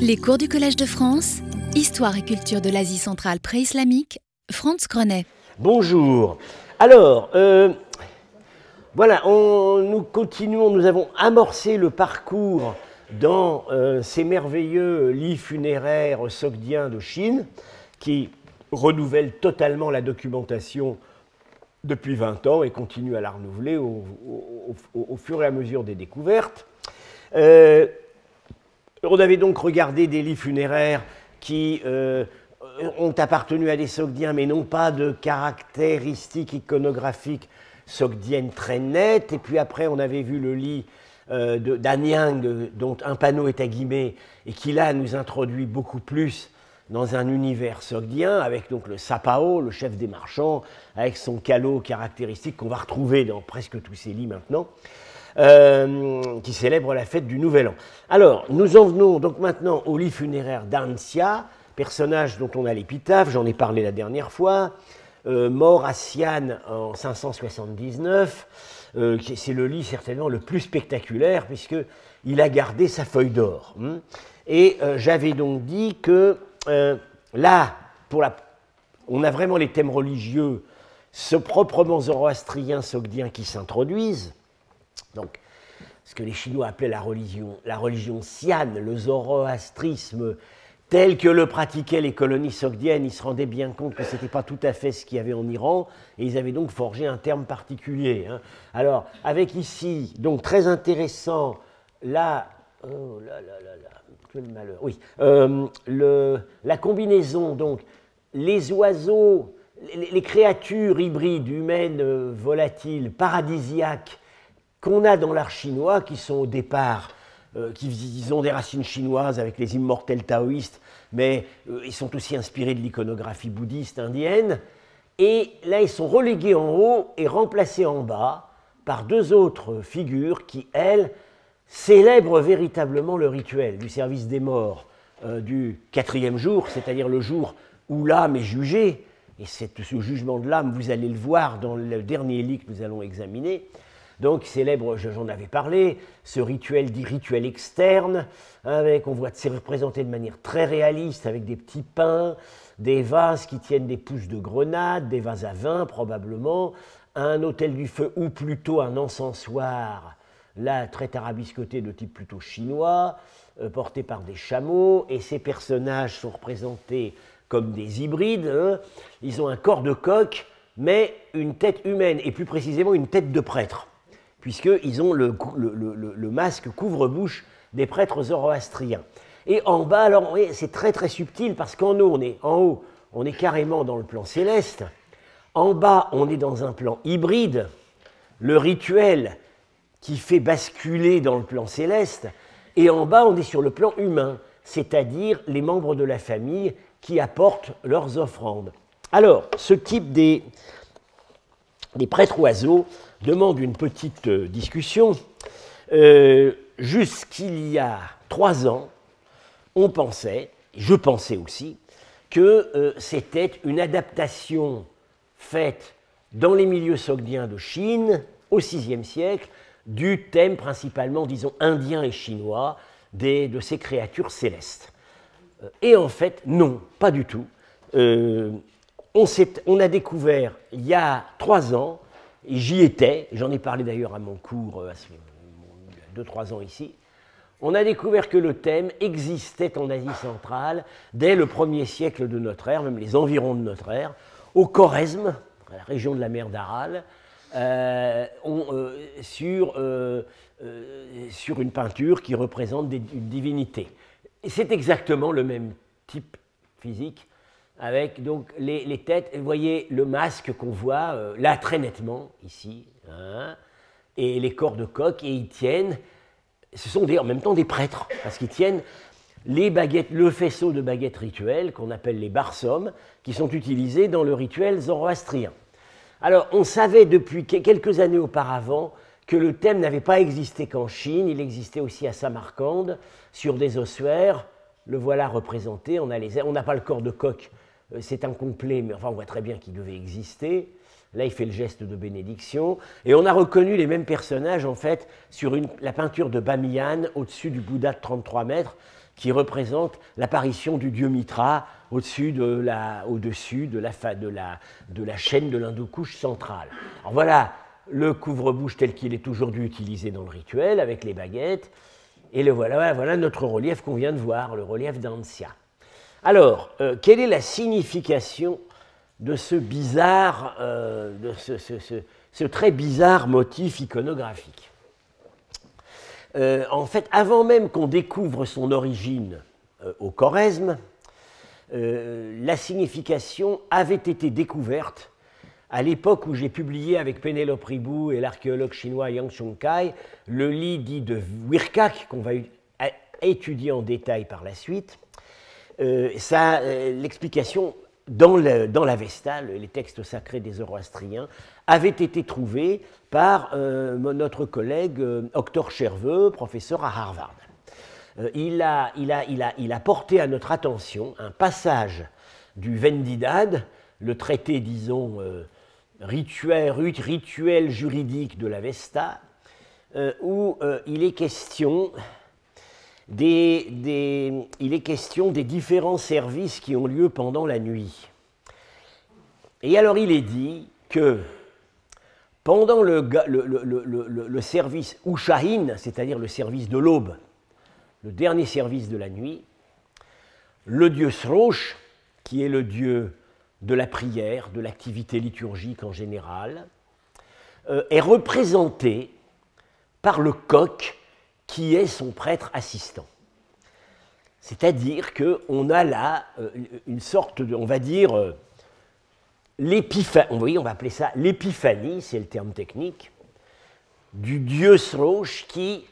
Les cours du Collège de France, Histoire et culture de l'Asie centrale pré-islamique, Franz Grenet. Bonjour. Alors, euh, voilà, nous continuons, nous avons amorcé le parcours dans euh, ces merveilleux lits funéraires sogdiens de Chine qui renouvellent totalement la documentation depuis 20 ans et continuent à la renouveler au, fur et à mesure des découvertes. Euh, on avait donc regardé des lits funéraires qui euh, ont appartenu à des Sogdiens, mais non pas de caractéristiques iconographiques sogdiennes très nettes. Et puis après, on avait vu le lit euh, d'Anyang, dont un panneau est à guillemets, et qui là nous introduit beaucoup plus dans un univers sogdien, avec donc le Sapao, le chef des marchands, avec son calot caractéristique qu'on va retrouver dans presque tous ces lits maintenant. Euh, qui célèbre la fête du Nouvel An. Alors, nous en venons donc maintenant au lit funéraire d'Anxia, personnage dont on a l'épitaphe, j'en ai parlé la dernière fois, euh, mort à Sian en 579. Euh, c'est le lit certainement le plus spectaculaire puisqu'il a gardé sa feuille d'or. Hein. Et j'avais donc dit que là, pour la, on a vraiment les thèmes religieux, ce proprement zoroastrien sogdien qui s'introduisent. Donc, ce que les Chinois appelaient la religion, la religion le zoroastrisme tel que le pratiquaient les colonies sogdiennes, ils se rendaient bien compte que ce n'était pas tout à fait ce qu'il y avait en Iran, et ils avaient donc forgé un terme particulier. Hein. Alors, avec ici, donc très intéressant, oh là là là là, quel malheur, oui, euh, le, la combinaison, donc, les oiseaux, les, les créatures hybrides, humaines, euh, volatiles, paradisiaques, qu'on a dans l'art chinois, qui sont au départ, euh, qui ont des racines chinoises avec les immortels taoïstes, mais euh, ils sont aussi inspirés de l'iconographie bouddhiste indienne. Et là, ils sont relégués en haut et remplacés en bas par deux autres figures qui, elles, célèbrent véritablement le rituel du service des morts euh, du quatrième jour, c'est-à-dire le jour où l'âme est jugée. Et ce jugement de l'âme, vous allez le voir dans le dernier lit que nous allons examiner. Donc, célèbre, j'en avais parlé, ce rituel dit rituel externe, avec, on voit, c'est représenté de manière très réaliste, avec des petits pains, des vases qui tiennent des pousses de grenade, des vases à vin probablement, un hôtel du feu ou plutôt un encensoir, là très tarabiscoté de type plutôt chinois, euh, porté par des chameaux, et ces personnages sont représentés comme des hybrides. Hein. Ils ont un corps de coq, mais une tête humaine, et plus précisément une tête de prêtre puisqu'ils ont le, masque couvre-bouche des prêtres zoroastriens. Et en bas, alors, c'est très très subtil parce qu'en haut, on est, carrément dans le plan céleste. En bas, on est dans un plan hybride, le rituel qui fait basculer dans le plan céleste. Et en bas, on est sur le plan humain, c'est-à-dire les membres de la famille qui apportent leurs offrandes. Alors, ce type des prêtres oiseaux demande une petite euh, discussion. Euh, jusqu'il y a trois ans, on pensait, je pensais aussi, que euh, c'était une adaptation faite dans les milieux sogdiens de Chine au VIe siècle du thème principalement, disons, indien et chinois des, de ces créatures célestes. Et en fait, non, pas du tout. on, on, a découvert il y a trois ans j'y étais, j'en ai parlé d'ailleurs à mon cours euh, il y a 2-3 ans ici, on a découvert que le thème existait en Asie centrale dès le premier siècle de notre ère, même les environs de notre ère, au Choresme, la région de la mer d'Aral, euh, euh, sur, sur, une peinture qui représente une divinité. C'est exactement le même type physique avec donc les, têtes. Vous voyez le masque qu'on voit euh, là très nettement, ici, hein, et les corps de coq, et ils tiennent, ce sont en même temps des prêtres, parce qu'ils tiennent les baguettes, le faisceau de baguettes rituelles qu'on appelle les barsums, qui sont utilisés dans le rituel zoroastrien. Alors, on savait depuis quelques années auparavant que le thème n'avait pas existé qu'en Chine, il existait aussi à Samarcande, sur des ossuaires. Le voilà représenté, on n'a pas le corps de coq c'est incomplet, mais enfin on voit très bien qu'il devait exister. Là, il fait le geste de bénédiction. Et on a reconnu les mêmes personnages, en fait, sur la peinture de Bamiyan, au-dessus du Bouddha de 33 mètres, qui représente l'apparition du dieu Mitra au-dessus de la, de la, de chaîne de l'Hindoukouche centrale. Alors voilà le couvre-bouche tel qu'il est aujourd'hui utilisé dans le rituel, avec les baguettes. Et le voilà, voilà notre relief qu'on vient de voir, le relief d'Ancia. Alors, euh, quelle est la signification de ce bizarre, euh, très bizarre motif iconographique euh, En fait, avant même qu'on découvre son origine au Choresme, la signification avait été découverte à l'époque où j'ai publié avec Pénélope Ribou et l'archéologue chinois Yang Chongkai le lit dit de Wirkak, qu'on va étudier en détail par la suite, ça, euh, l'explication dans, dans l'Avesta, les textes sacrés des Zoroastriens, avait été trouvée par euh, notre collègue Octor Cherveux, professeur à Harvard. il, a, a, porté à notre attention un passage du Vendidad, le traité, disons, rituel, rituel juridique de l'Avesta, euh, où euh, il, est question il est question des différents services qui ont lieu pendant la nuit. Et alors il est dit que pendant le, le, service Ushahin, c'est-à-dire le service de l'aube, le dernier service de la nuit, le dieu Srosh, qui est le dieu de la prière, de l'activité liturgique en général, euh, est représenté par le coq qui est son prêtre assistant. C'est-à-dire qu'on a là euh, une sorte de, on va dire, euh, l'épiphanie, on va appeler ça l'épiphanie, c'est le terme technique, du dieu Sroche qui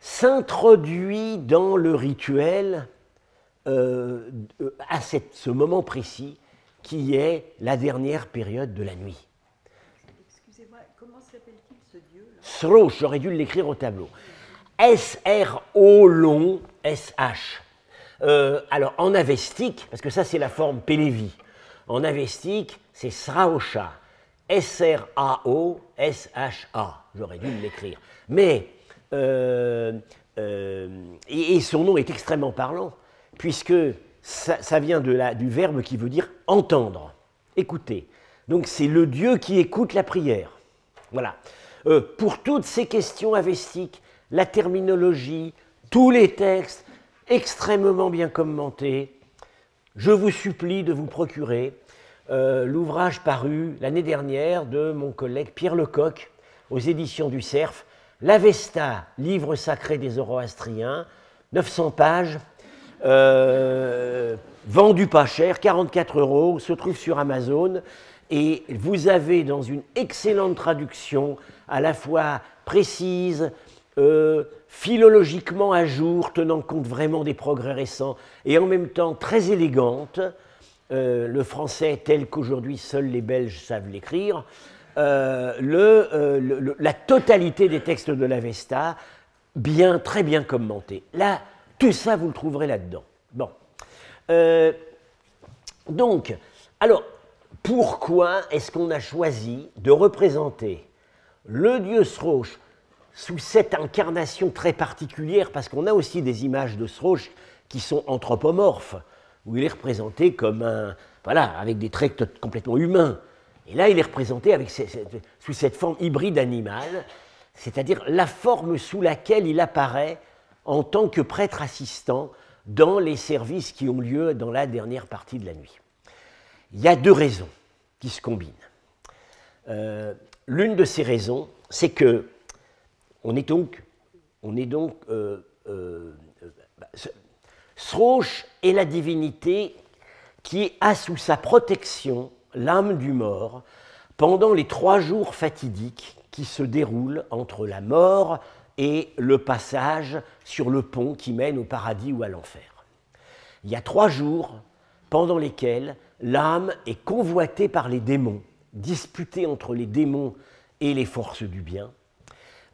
s'introduit dans le rituel à ce moment précis qui est la dernière période de la nuit. Excusez-moi, comment s'appelle-t-il ce dieu Srosh, j'aurais dû l'écrire au tableau. S-R-O long S-H. Euh, alors en avestique, parce que ça c'est la forme Pélévi, en avestique c'est Sraosha. S-R-A-O-S-H-A. J'aurais dû l'écrire. Mais, euh, euh, et, son nom est extrêmement parlant, puisque ça, vient de la, du verbe qui veut dire entendre, écouter. Donc c'est le Dieu qui écoute la prière. Voilà. Euh, pour toutes ces questions avestiques, la terminologie, tous les textes extrêmement bien commentés, je vous supplie de vous procurer euh, l'ouvrage paru l'année dernière de mon collègue Pierre Lecoq aux éditions du Cerf, L'Avesta, livre sacré des Zoroastriens, 900 pages, euh, vendu pas cher, 44 euros, se trouve sur Amazon. Et vous avez dans une excellente traduction, à la fois précise, euh, philologiquement à jour, tenant compte vraiment des progrès récents, et en même temps très élégante, euh, le français tel qu'aujourd'hui seuls les Belges savent l'écrire, le, la totalité des textes de l'Avesta, bien, très bien commentés. Là, tout ça, vous le trouverez là-dedans. Bon. Euh, donc, alors, pourquoi est-ce qu'on a choisi de représenter le dieu Sroche sous cette incarnation très particulière Parce qu'on a aussi des images de Sroche qui sont anthropomorphes, où il est représenté comme un. Voilà, avec des traits complètement humains. Et là, il est représenté avec sous cette forme hybride animale, c'est-à-dire la forme sous laquelle il apparaît en tant que prêtre assistant dans les services qui ont lieu dans la dernière partie de la nuit. Il y a deux raisons qui se combinent. Euh, l'une de ces raisons, c'est que on est donc, on est euh, euh, est la divinité qui a sous sa protection l'âme du mort pendant les trois jours fatidiques qui se déroulent entre la mort et le passage sur le pont qui mène au paradis ou à l'enfer. Il y a trois jours pendant lesquels l'âme est convoitée par les démons, disputée entre les démons et les forces du bien.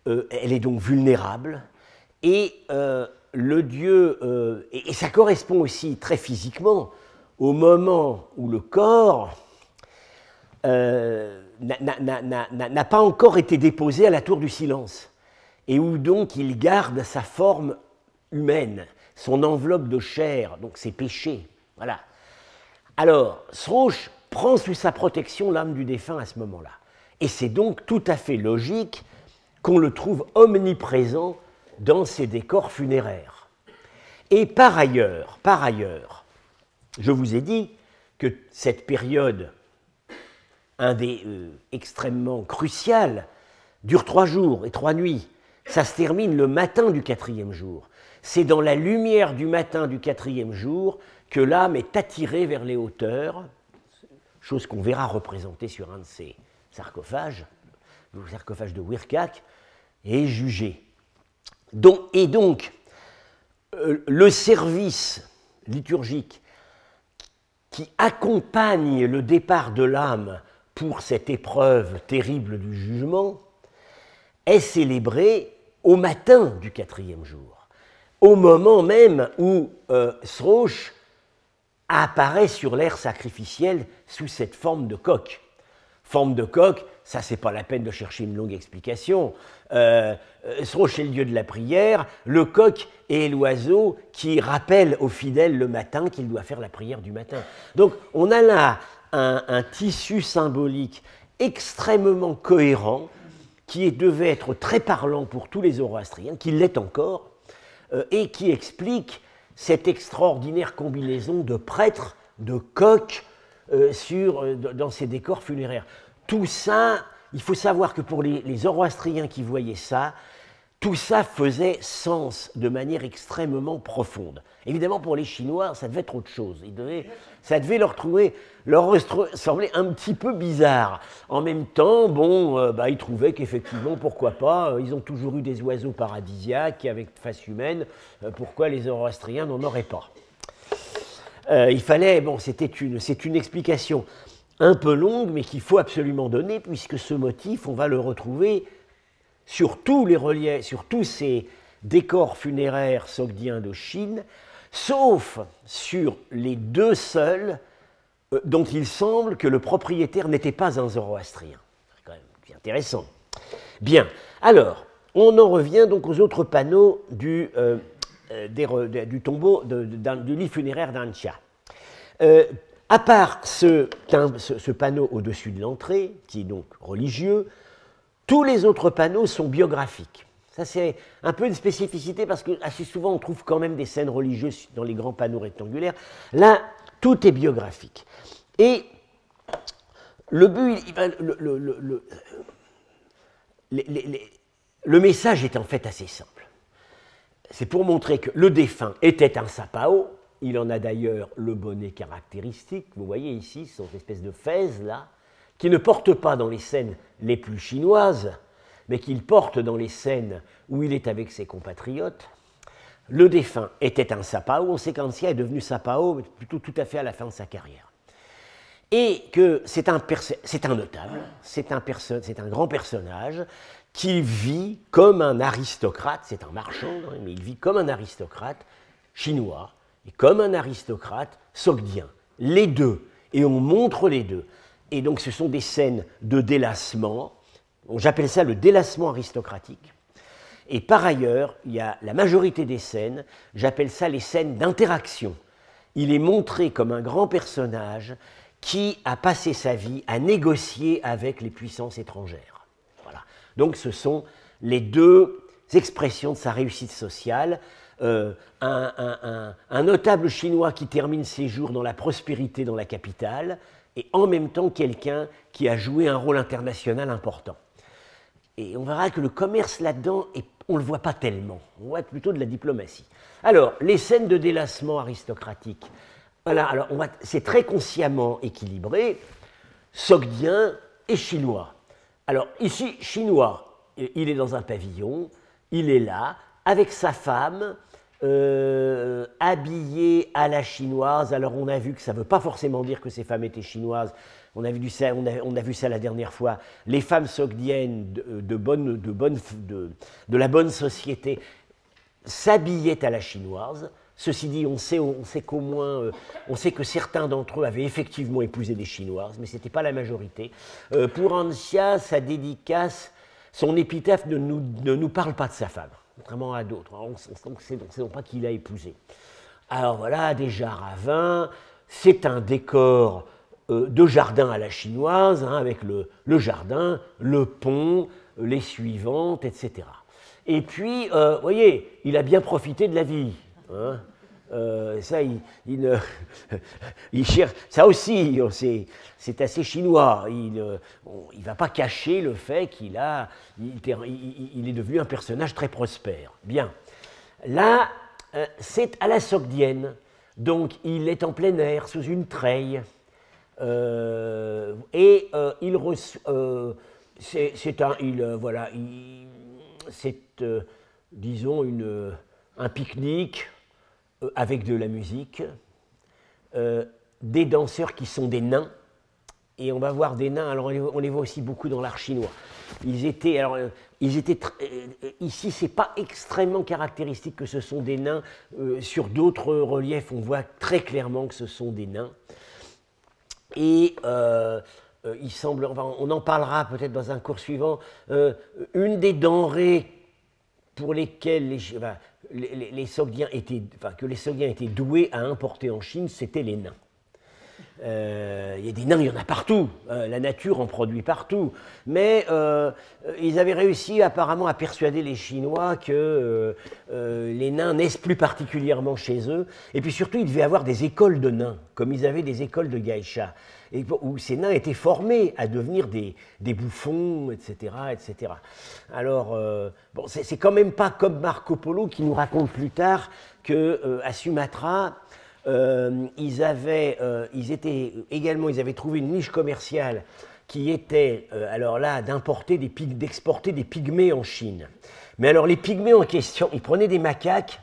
Euh, elle est donc vulnérable et euh, le Dieu, euh, et, ça correspond aussi très physiquement au moment où le corps n'a pas encore été déposé à la tour du silence et où donc il garde sa forme humaine, son enveloppe de chair, donc ses péchés. Voilà. Alors, Sroche prend sous sa protection l'âme du défunt à ce moment-là. Et c'est donc tout à fait logique qu'on le trouve omniprésent dans ces décors funéraires. Et par ailleurs, par ailleurs, je vous ai dit que cette période un des euh, extrêmement crucial, dure trois jours et trois nuits. Ça se termine le matin du quatrième jour. C'est dans la lumière du matin du quatrième jour que l'âme est attirée vers les hauteurs, chose qu'on verra représentée sur un de ces sarcophages, le sarcophage de Wirkak, est jugée. et donc, euh, le service liturgique qui accompagne le départ de l'âme pour cette épreuve terrible du jugement est célébrée au matin du quatrième jour, au moment même où euh, apparaît sur l'air sacrificiel sous cette forme de coq. Forme de coq, ça c'est pas la peine de chercher une longue explication. Euh, est le dieu de la prière, le coq est l'oiseau qui rappelle aux fidèles le matin qu'il doit faire la prière du matin. Donc on a là un, tissu symbolique extrêmement cohérent qui devait être très parlant pour tous les zoroastriens, qui l'est encore, euh, et qui explique cette extraordinaire combinaison de prêtres, de coqs euh, euh, dans ces décors funéraires. Tout ça, il faut savoir que pour les, les zoroastriens qui voyaient ça, tout ça faisait sens de manière extrêmement profonde. Évidemment, pour les Chinois, ça devait être autre chose. ça devait leur trouver, sembler un petit peu bizarre. En même temps, bon, euh, bah, ils trouvaient qu'effectivement, pourquoi pas, euh, ils ont toujours eu des oiseaux paradisiaques avec face humaine, euh, pourquoi les Zoroastriens n'en auraient pas? Il fallait, bon, c'était une, une explication un peu longue, mais qu'il faut absolument donner, puisque ce motif, on va le retrouver sur tous les reliefs, sur tous ces décors funéraires sogdiens de Chine, sauf sur les deux seuls euh, dont il semble que le propriétaire n'était pas un zoroastrien. C'est quand même intéressant. Bien, alors, on en revient donc aux autres panneaux du, euh, euh, tombeau, du lit funéraire d'Ancha. À part ce, panneau au-dessus de l'entrée, qui est donc religieux, tous les autres panneaux sont biographiques. Ça, c'est un peu une spécificité parce que assez souvent, on trouve quand même des scènes religieuses dans les grands panneaux rectangulaires. Là, tout est biographique. Et le but, le, message est en fait assez simple. C'est pour montrer que le défunt était un sapao. Il en a d'ailleurs le bonnet caractéristique. Vous voyez ici, cette espèce de fez là qui ne porte pas dans les scènes les plus chinoises, mais qu'il porte dans les scènes où il est avec ses compatriotes. Le défunt était un sapao, on sait qu'Ancia est devenu sapao plutôt tout à fait à la fin de sa carrière. Et que c'est un, notable, c'est un, un, grand personnage qui vit comme un aristocrate, c'est un marchand, hein, mais il vit comme un aristocrate chinois comme un aristocrate sogdien. Les deux, et on montre les deux. Et donc ce sont des scènes de délassement. J'appelle ça le délassement aristocratique. Et par ailleurs, il y a la majorité des scènes, j'appelle ça les scènes d'interaction. Il est montré comme un grand personnage qui a passé sa vie à négocier avec les puissances étrangères. Voilà. Donc ce sont les deux expressions de sa réussite sociale. Euh, un, notable chinois qui termine ses jours dans la prospérité dans la capitale, et en même temps quelqu'un qui a joué un rôle international important. Et on verra que le commerce là-dedans, on ne le voit pas tellement, on voit plutôt de la diplomatie. Alors, les scènes de délassement aristocratique, voilà, alors c'est très consciemment équilibré, sogdien et chinois. Alors ici, chinois, il est dans un pavillon, il est là, avec sa femme, euh, habillées à la chinoise. Alors on a vu que ça ne veut pas forcément dire que ces femmes étaient chinoises. On a vu ça, la dernière fois. Les femmes sogdiennes de, de, bonne, de, la bonne société s'habillaient à la chinoise. Ceci dit, on sait, qu'au moins, euh, on sait que certains d'entre eux avaient effectivement épousé des chinoises, mais ce n'était pas la majorité. Euh, pour Anxia, sa dédicace, son épitaphe ne nous, ne nous parle pas de sa femme. Contrairement à d'autres. On ne sait pas qui l'a épousé. Alors voilà, des jarres à vin, c'est un décor euh, de jardin à la chinoise, hein, avec le, jardin, le pont, les suivantes, etc. Et puis, euh, vous voyez, il a bien profité de la vie. Hein. Euh, ça, il, il, cherche. Ça aussi, c'est assez chinois. Il ne va pas cacher le fait qu'il a, il, est devenu un personnage très prospère. Bien. Là, c'est à la Sogdienne. Donc, il est en plein air, sous une treille. Euh, et euh, il euh, c'est un, il, voilà, c'est, disons, une, un pique-nique avec de la musique, des danseurs qui sont des nains, et on va voir des nains, alors on les, voit aussi beaucoup dans l'art chinois. Ils étaient, alors, ils étaient ici, c'est pas extrêmement caractéristique que ce sont des nains. sur d'autres reliefs, on voit très clairement que ce sont des nains. Et euh, euh, il semble, on en parlera peut-être dans un cours suivant, euh, une des denrées pour lesquelles les, les, les, étaient, que les Sogdiens étaient doués à importer en Chine, c'était les nains. Euh, il y a des nains, il y en a partout. Euh, la nature en produit partout. Mais euh, ils avaient réussi apparemment à persuader les Chinois que les nains naissent plus particulièrement chez eux. Et puis surtout, ils devaient avoir des écoles de nains, comme ils avaient des écoles de geisha, où ces nains étaient formés à devenir des, bouffons, etc., etc. Alors, bon, c'est quand même pas comme Marco Polo qui nous raconte plus tard qu'à Sumatra, euh, ils, avaient, euh, ils étaient également, ils avaient trouvé une niche commerciale qui était, euh, alors là, d'importer d'exporter des pygmées en Chine. Mais alors les pygmées en question, ils prenaient des macaques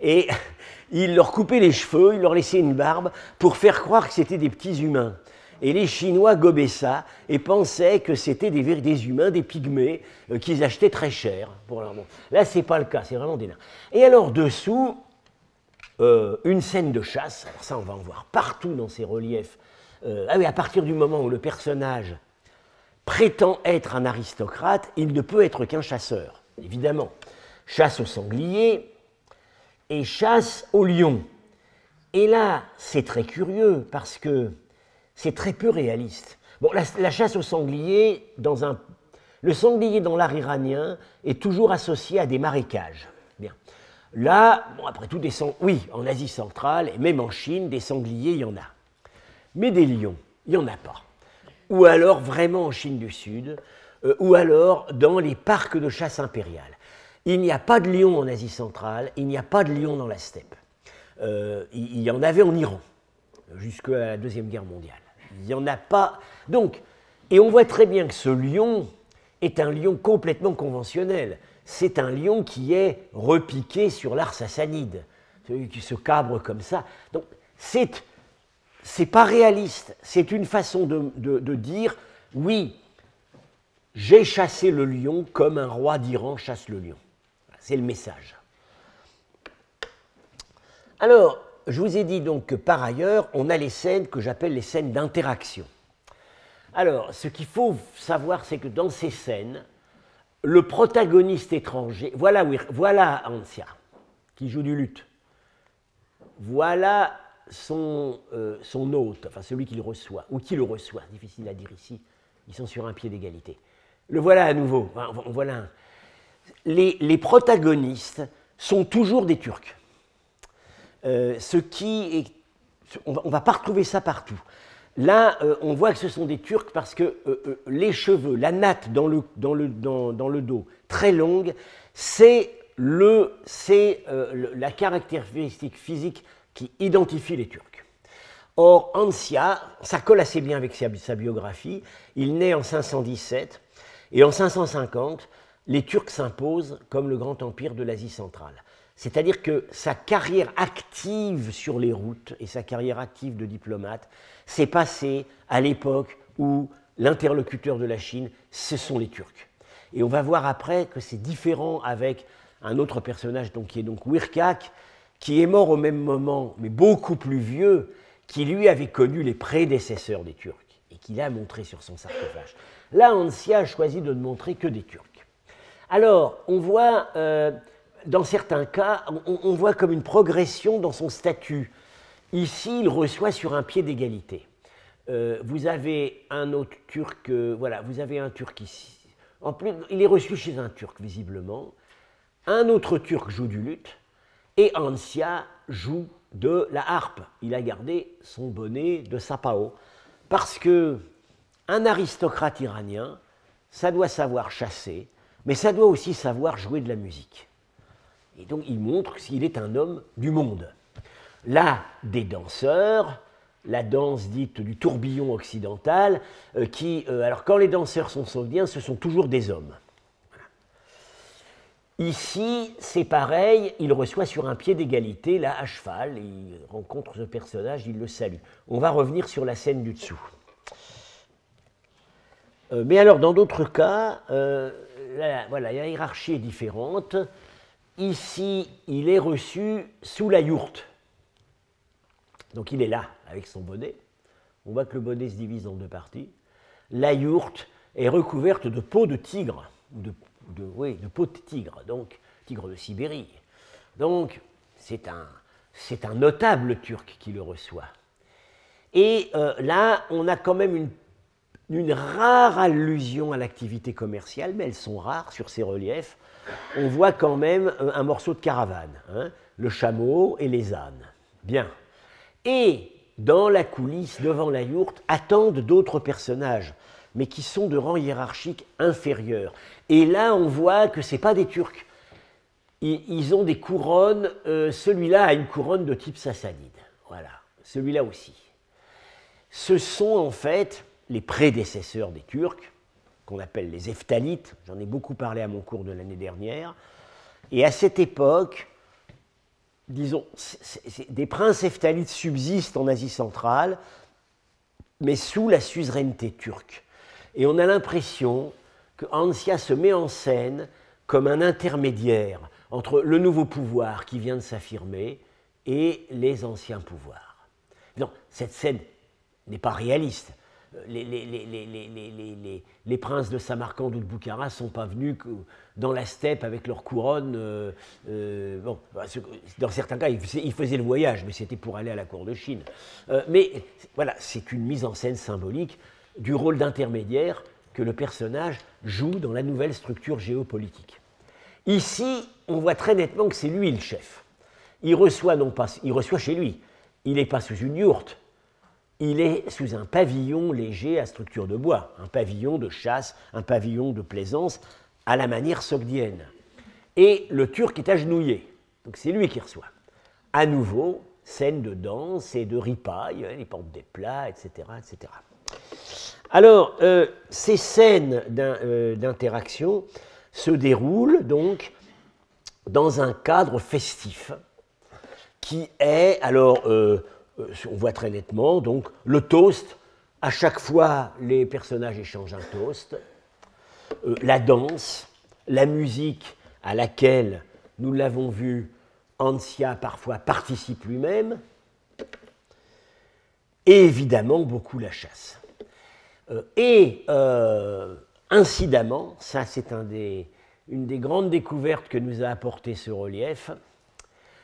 et ils leur coupaient les cheveux, ils leur laissaient une barbe pour faire croire que c'était des petits humains. Et les Chinois gobaient ça et pensaient que c'était des, humains, des pygmées, qu'ils achetaient très cher. Pour leur... Là, ce n'est pas le cas, c'est vraiment des nains. Et alors, dessous, euh, une scène de chasse, alors ça on va en voir partout dans ces reliefs, euh, ah oui, à partir du moment où le personnage prétend être un aristocrate, il ne peut être qu'un chasseur, évidemment. Chasse au sanglier et chasse au lion. Et là, c'est très curieux parce que c'est très peu réaliste. Bon, la, chasse au sanglier, dans un, le sanglier dans l'art iranien est toujours associé à des marécages. Bien. Là, bon, après tout, des oui, en Asie centrale et même en Chine, des sangliers, il y en a. Mais des lions, il n'y en a pas. Ou alors vraiment en Chine du Sud, euh, ou alors dans les parcs de chasse impériale. Il n'y a pas de lions en Asie centrale, il n'y a pas de lions dans la steppe. Euh, il y en avait en Iran, jusqu'à la Deuxième Guerre mondiale. Il n'y en a pas. Donc, et on voit très bien que ce lion est un lion complètement conventionnel c'est un lion qui est repiqué sur l'art sassanide, qui se cabre comme ça. Donc, c'est, c'est pas réaliste, c'est une façon de, dire oui, j'ai chassé le lion comme un roi d'Iran chasse le lion. C'est le message. Alors, je vous ai dit donc que par ailleurs, on a les scènes que j'appelle les scènes d'interaction. Alors, ce qu'il faut savoir, c'est que dans ces scènes, le protagoniste étranger, voilà, voilà Ansia, qui joue du luth. Voilà son, euh, hôte, enfin celui qui le reçoit, ou qui le reçoit, difficile à dire ici, ils sont sur un pied d'égalité. Le voilà à nouveau, voilà Les, protagonistes sont toujours des Turcs. Euh, ce qui est, on ne va pas retrouver ça partout. Là, euh, on voit que ce sont des Turcs parce que euh, les cheveux, la natte dans le, dans le, dans, le dos, très longue, c'est la caractéristique physique qui identifie les Turcs. Or, Ansia, ça colle assez bien avec sa biographie, il naît en 517 et en 550, les Turcs s'imposent comme le grand empire de l'Asie centrale. C'est-à-dire que sa carrière active sur les routes et sa carrière active de diplomate s'est passée à l'époque où l'interlocuteur de la Chine, ce sont les Turcs. Et on va voir après que c'est différent avec un autre personnage qui est donc Wirkak, qui est mort au même moment, mais beaucoup plus vieux, qui lui avait connu les prédécesseurs des Turcs et qui l'a montré sur son sarcophage. Là, Ansia a choisi de ne montrer que des Turcs. Alors, on voit euh, dans certains cas, on, voit comme une progression dans son statut. Ici, il reçoit sur un pied d'égalité. Euh, vous avez un autre Turc, euh, voilà, vous avez un Turc ici. En plus, il est reçu chez un Turc, visiblement. Un autre Turc joue du luth, et Ansia joue de la harpe. Il a gardé son bonnet de sapao. Parce que un aristocrate iranien, ça doit savoir chasser, mais ça doit aussi savoir jouer de la musique. Et donc il montre qu'il est un homme du monde. Là, des danseurs, la danse dite du tourbillon occidental, euh, qui, euh, alors quand les danseurs sont saudiens, ce sont toujours des hommes. Ici, c'est pareil, il reçoit sur un pied d'égalité, là, à cheval, il rencontre ce personnage, il le salue. On va revenir sur la scène du dessous. Euh, mais alors, dans d'autres cas, la hiérarchie est différente. Ici, il est reçu sous la yourte. Donc il est là, avec son bonnet. On voit que le bonnet se divise en deux parties. La yourte est recouverte de peau de tigre, de, de, oui, de peau de tigre, donc tigre de Sibérie. Donc c'est un, notable turc qui le reçoit. Et euh, là, on a quand même une rare allusion à l'activité commerciale, mais elles sont rares sur ces reliefs on voit quand même euh, un morceau de caravane, hein, le chameau et les ânes. Bien. Et dans la coulisse, devant la yourte, attendent d'autres personnages, mais qui sont de rang hiérarchique inférieur. Et là, on voit que ce pas des Turcs. Ils ont des couronnes. Euh, celui-là a une couronne de type sassanide. Voilà. Celui-là aussi. Ce sont en fait les prédécesseurs des Turcs, qu'on appelle les Eftalites. J'en ai beaucoup parlé à mon cours de l'année dernière. Et à cette époque, disons, des princes Eftalites subsistent en Asie centrale, mais sous la suzeraineté turque. Et on a l'impression que Ansia se met en scène comme un intermédiaire entre le nouveau pouvoir qui vient de s'affirmer et les anciens pouvoirs. Non, cette scène n'est pas réaliste les, princes de Samarcande ou de Boukhara ne sont pas venus dans la steppe avec leur couronne. Euh, euh, dans certains cas, ils faisaient, le voyage, mais c'était pour aller à la cour de Chine. Euh, mais voilà, c'est une mise en scène symbolique du rôle d'intermédiaire que le personnage joue dans la nouvelle structure géopolitique. Ici, on voit très nettement que c'est lui le chef. Il reçoit, non pas, il reçoit chez lui. Il n'est pas sous une yourte, il est sous un pavillon léger à structure de bois, un pavillon de chasse, un pavillon de plaisance, à la manière sogdienne. Et le Turc est agenouillé, donc c'est lui qui reçoit. À nouveau, scène de danse et de ripaille, hein, il porte des plats, etc. etc. Alors, euh, ces scènes euh, d'interaction se déroulent donc dans un cadre festif qui est, alors, euh, on voit très nettement donc le toast. À chaque fois, les personnages échangent un toast. Euh, la danse, la musique à laquelle, nous l'avons vu, Ansia parfois participe lui-même. Et évidemment, beaucoup la chasse. Euh, et incidemment, ça c'est un une des grandes découvertes que nous a apporté ce relief,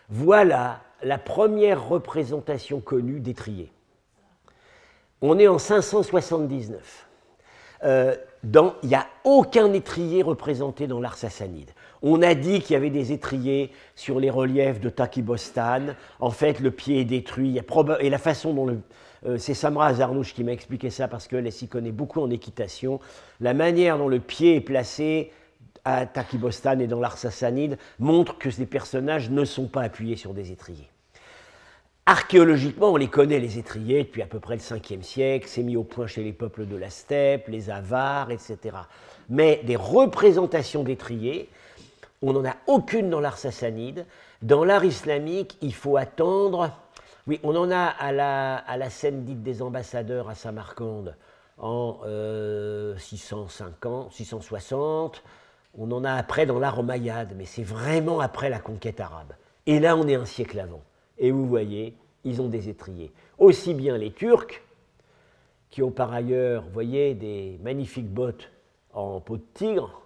voilà la première représentation connue d'étrier. On est en 579. Euh, il n'y a aucun étrier représenté dans l'art sassanide. On a dit qu'il y avait des étriers sur les reliefs de Takibostan. En fait, le pied est détruit. et la façon dont le. Euh, c'est Samra Azarnouch qui m'a expliqué ça parce qu'elle s'y connaît beaucoup en équitation. La manière dont le pied est placé à Takibostan et dans l'art sassanide montre que ces personnages ne sont pas appuyés sur des étriers. Archéologiquement, on les connaît, les étriers, depuis à peu près le 5e siècle, c'est mis au point chez les peuples de la steppe, les Avars, etc. Mais des représentations d'étriers, on n'en a aucune dans l'art sassanide. Dans l'art islamique, il faut attendre. Oui, on en a à la, à la scène dite des ambassadeurs à Samarcande en 650, euh, 660. On en a après dans l'art omeyyade, mais c'est vraiment après la conquête arabe. Et là, on est un siècle avant. Et vous voyez, ils ont des étriers. Aussi bien les Turcs, qui ont par ailleurs, vous voyez, des magnifiques bottes en peau de tigre,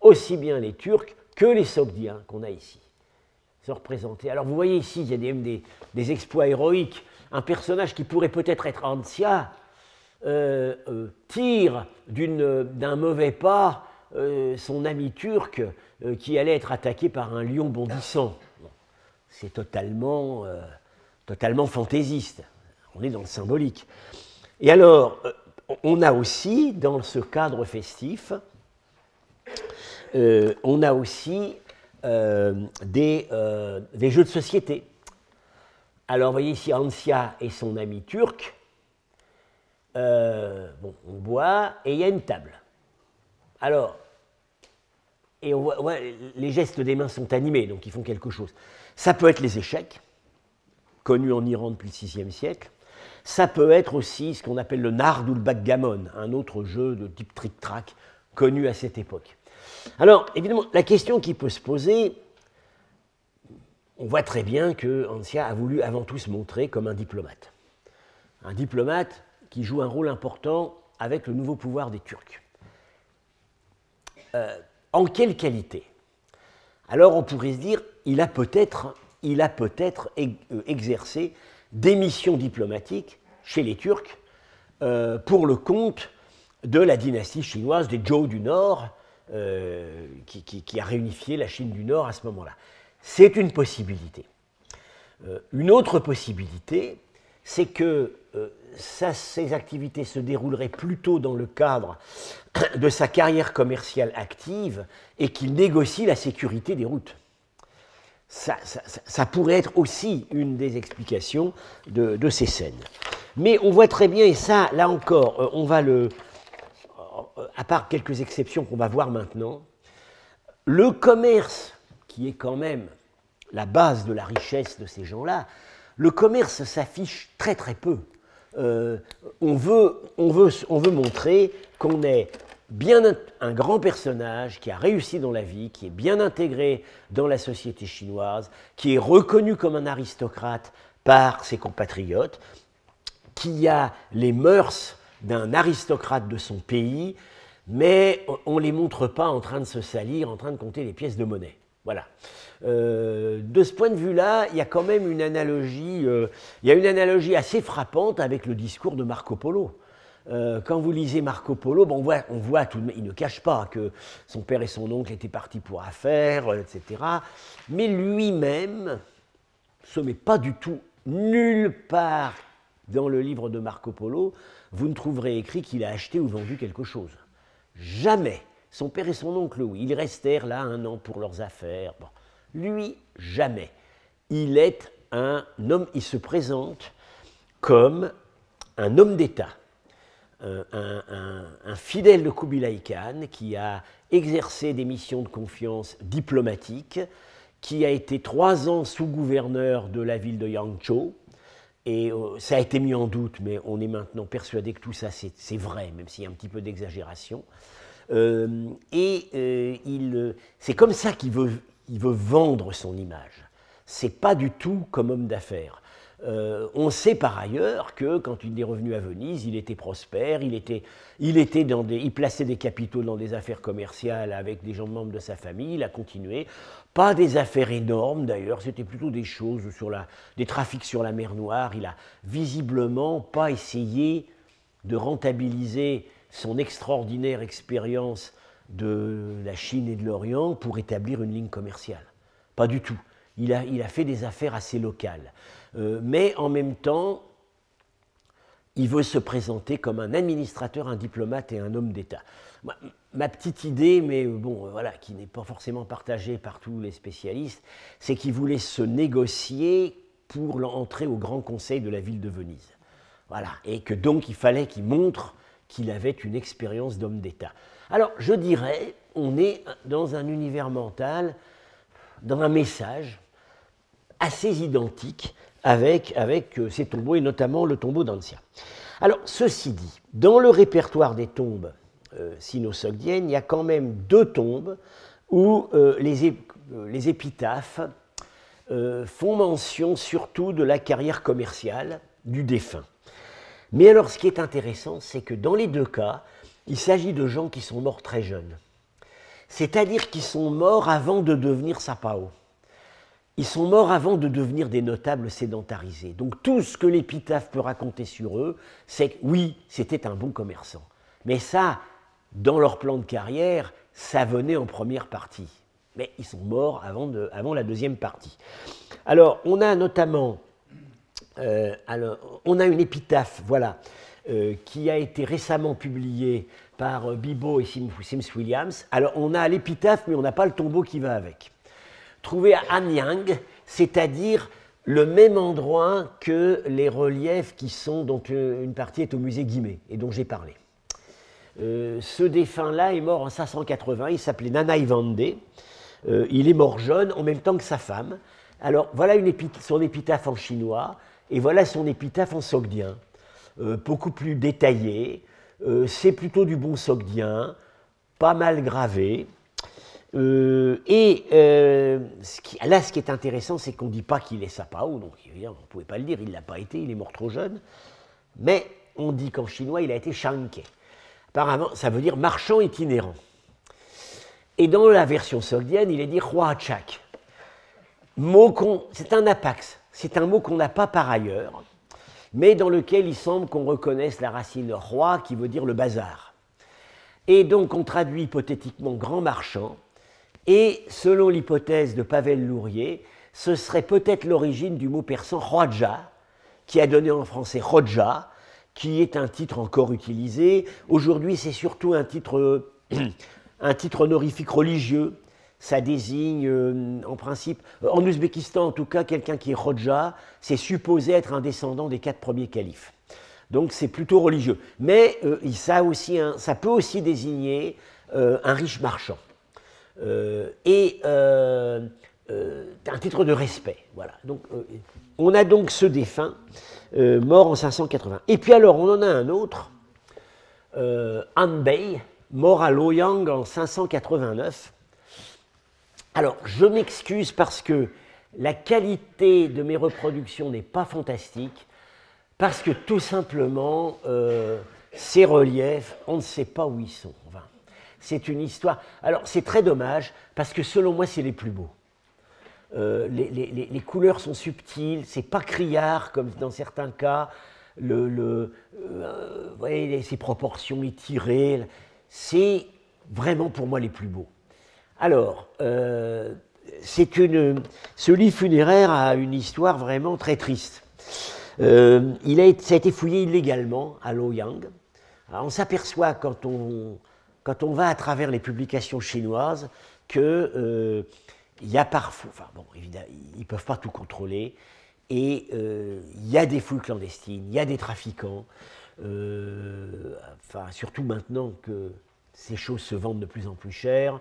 aussi bien les Turcs que les Sogdiens qu'on a ici sont représentés. Alors vous voyez ici, il y a des, des, exploits héroïques. Un personnage qui pourrait peut-être être Antia euh, euh, tire d'un mauvais pas son ami turc qui allait être attaqué par un lion bondissant. C'est totalement, totalement fantaisiste. On est dans le symbolique. Et alors, on a aussi, dans ce cadre festif, euh, on a aussi euh, euh, des, jeux de société. Alors, voyez ici Ansia et son ami turc. bon, on boit et il y a une table. Alors, et les gestes des mains sont animés, donc ils font quelque chose. Ça peut être les échecs, connus en Iran depuis le VIe siècle. Ça peut être aussi ce qu'on appelle le nard ou le backgammon, un autre jeu de type trick-track connu à cette époque. Alors, évidemment, la question qui peut se poser, on voit très bien que Ansia a voulu avant tout se montrer comme un diplomate. Un diplomate qui joue un rôle important avec le nouveau pouvoir des Turcs. Euh, en quelle qualité? Alors on pourrait se dire, il a peut-être peut euh, exercé des missions diplomatiques chez les Turcs euh, pour le compte de la dynastie chinoise des Zhou du Nord, euh, qui, a réunifié la Chine du Nord à ce moment-là. C'est une possibilité. Une autre possibilité, c'est que ces activités se dérouleraient plutôt dans le cadre de sa carrière commerciale active et qu'il négocie la sécurité des routes ça, pourrait être aussi une des explications de, ces scènes. Mais on voit très bien, et ça, là encore, euh, on va le. Euh, à part quelques exceptions qu'on va voir maintenant, le commerce, qui est quand même la base de la richesse de ces gens-là, le commerce s'affiche très très peu. Euh, on, veut, on, veut, on veut montrer qu'on est bien un grand personnage qui a réussi dans la vie, qui est bien intégré dans la société chinoise, qui est reconnu comme un aristocrate par ses compatriotes, qui a les mœurs d'un aristocrate de son pays, mais on ne les montre pas en train de se salir, en train de compter les pièces de monnaie. Voilà. Euh, de ce point de vue-là, il y a quand même une analogie, euh, il y a une analogie assez frappante avec le discours de Marco Polo. Euh, quand vous lisez Marco Polo, on, voit, on voit tout il ne cache pas que son père et son oncle étaient partis pour affaires, etc. Mais lui-même se met pas du tout nulle part dans le livre de Marco Polo, vous ne trouverez écrit qu'il a acheté ou vendu quelque chose. Jamais. Son père et son oncle, oui, ils restèrent là un an pour leurs affaires. Lui, jamais. Il est un homme, il se présente comme un homme d'État euh, un, fidèle de Kubilai Khan qui a exercé des missions de confiance diplomatiques, qui a été trois ans sous-gouverneur de la ville de Yangzhou. Et euh, ça a été mis en doute, mais on est maintenant persuadé que tout ça c'est vrai, même s'il y a un petit peu d'exagération. Euh, et c'est comme ça qu'il veut, il veut vendre son image. C'est pas du tout comme homme d'affaires. Euh, on sait par ailleurs que quand il est revenu à Venise, il était prospère, il, était, il, était dans des, il plaçait des capitaux dans des affaires commerciales avec des gens membres de sa famille, il a continué. Pas des affaires énormes d'ailleurs, c'était plutôt des choses sur la, des trafics sur la mer Noire. Il a visiblement pas essayé de rentabiliser son extraordinaire expérience de la Chine et de l'Orient pour établir une ligne commerciale. Pas du tout. Il a, fait des affaires assez locales. Euh, mais en même temps, il veut se présenter comme un administrateur, un diplomate et un homme d'État. Ma, petite idée, mais bon, voilà, qui n'est pas forcément partagée par tous les spécialistes, c'est qu'il voulait se négocier pour l'entrée au Grand Conseil de la ville de Venise. Voilà, et que donc il fallait qu'il montre qu'il avait une expérience d'homme d'État. Alors, je dirais, on est dans un univers mental, dans un message assez identique avec, euh, ces tombeaux, et notamment le tombeau d'Ancia. Alors, ceci dit, dans le répertoire des tombes euh, sino-sogdiennes, il y a quand même deux tombes où euh, les, les, épitaphes font mention surtout de la carrière commerciale du défunt. Mais alors, ce qui est intéressant, c'est que dans les deux cas, il s'agit de gens qui sont morts très jeunes. C'est-à-dire qu'ils sont morts avant de devenir sapao. Ils sont morts avant de devenir des notables sédentarisés. Donc tout ce que l'épitaphe peut raconter sur eux, c'est que oui, c'était un bon commerçant. Mais ça, dans leur plan de carrière, ça venait en première partie. Mais ils sont morts avant la deuxième partie. Alors, on a notamment euh, alors, on a une épitaphe, voilà, euh, qui a été récemment publiée par euh, Bibo et Sims Williams. Alors, on a l'épitaphe, mais on n'a pas le tombeau qui va avec. Trouvé à Anyang, c'est-à-dire le même endroit que les reliefs qui sont, dont une partie est au musée Guimet, et dont j'ai parlé. ce défunt-là est mort en 580, il s'appelait Nanaï Vande. il est mort jeune en même temps que sa femme. Alors voilà son épitaphe en chinois. Et voilà son épitaphe en sogdien, euh, beaucoup plus détaillé. Euh, c'est plutôt du bon sogdien, pas mal gravé. Euh, et là, ce qui est intéressant, c'est qu'on ne dit pas qu'il est sapao, donc on ne pouvait pas le dire, il ne l'a pas été, il est mort trop jeune. Mais on dit qu'en chinois, il a été shanke. Apparemment, ça veut dire marchand itinérant. Et dans la version sogdienne, il est dit chak. C'est un apax. C'est un mot qu'on n'a pas par ailleurs, mais dans lequel il semble qu'on reconnaisse la racine roi qui veut dire le bazar. Et donc on traduit hypothétiquement grand marchand, et selon l'hypothèse de Pavel Lourier, ce serait peut-être l'origine du mot persan Roja, qui a donné en français Roja, qui est un titre encore utilisé. Aujourd'hui, c'est surtout un titre, un titre honorifique religieux ça désigne euh, en principe, euh, en Ouzbékistan en tout cas, quelqu'un qui est Roja, c'est supposé être un descendant des quatre premiers califes. Donc c'est plutôt religieux. Mais euh, ça, aussi ça, peut aussi désigner un riche marchand. et un titre de respect. Voilà. Donc, on a donc ce défunt, mort en 580. Et puis alors, on en a un autre, Han Bei, mort à Loyang en 589 alors, je m'excuse parce que la qualité de mes reproductions n'est pas fantastique, parce que tout simplement, euh, ces reliefs, on ne sait pas où ils sont. c'est une histoire. Alors, c'est très dommage, parce que selon moi, c'est les plus beaux. Euh, les, couleurs sont subtiles, c'est pas criard comme dans certains cas. Le, le euh, voyez, ces proportions étirées, c'est vraiment pour moi les plus beaux. Alors, euh, une, ce livre funéraire a une histoire vraiment très triste. Euh, il a, ça a été fouillé illégalement à Loyang. on s'aperçoit quand on, quand on va à travers les publications chinoises que euh, il y a parfois, enfin bon, évidemment, ils ne peuvent pas tout contrôler, et il y a des fouilles clandestines, il y a des trafiquants, enfin surtout maintenant que ces choses se vendent de plus en plus cher.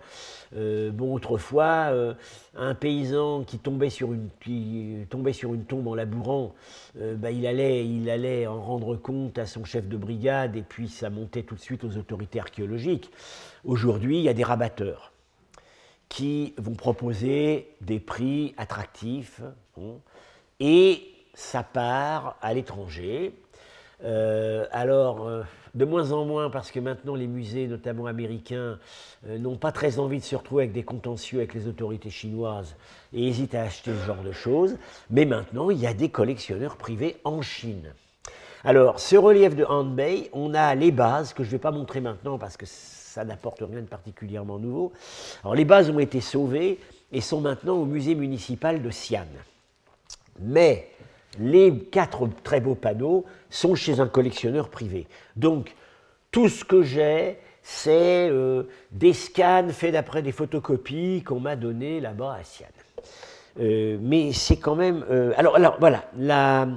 Euh, bon, autrefois, euh, un paysan qui tombait sur une, tombe en labourant, euh, bah, il, allait, en rendre compte à son chef de brigade et puis ça montait tout de suite aux autorités archéologiques. Aujourd'hui, il y a des rabatteurs qui vont proposer des prix attractifs et ça part à l'étranger. alors, de moins en moins parce que maintenant les musées, notamment américains, euh, n'ont pas très envie de se retrouver avec des contentieux avec les autorités chinoises et hésitent à acheter ce genre de choses. Mais maintenant, il y a des collectionneurs privés en Chine. Alors, ce relief de Hanbei, on a les bases que je ne vais pas montrer maintenant parce que ça n'apporte rien de particulièrement nouveau. Alors, les bases ont été sauvées et sont maintenant au musée municipal de Xi'an. Mais les quatre très beaux panneaux sont chez un collectionneur privé. Donc, tout ce que j'ai, c'est euh, des scans faits d'après des photocopies qu'on m'a données là-bas à Sienne. Euh, mais c'est quand même. Euh, alors, alors, voilà,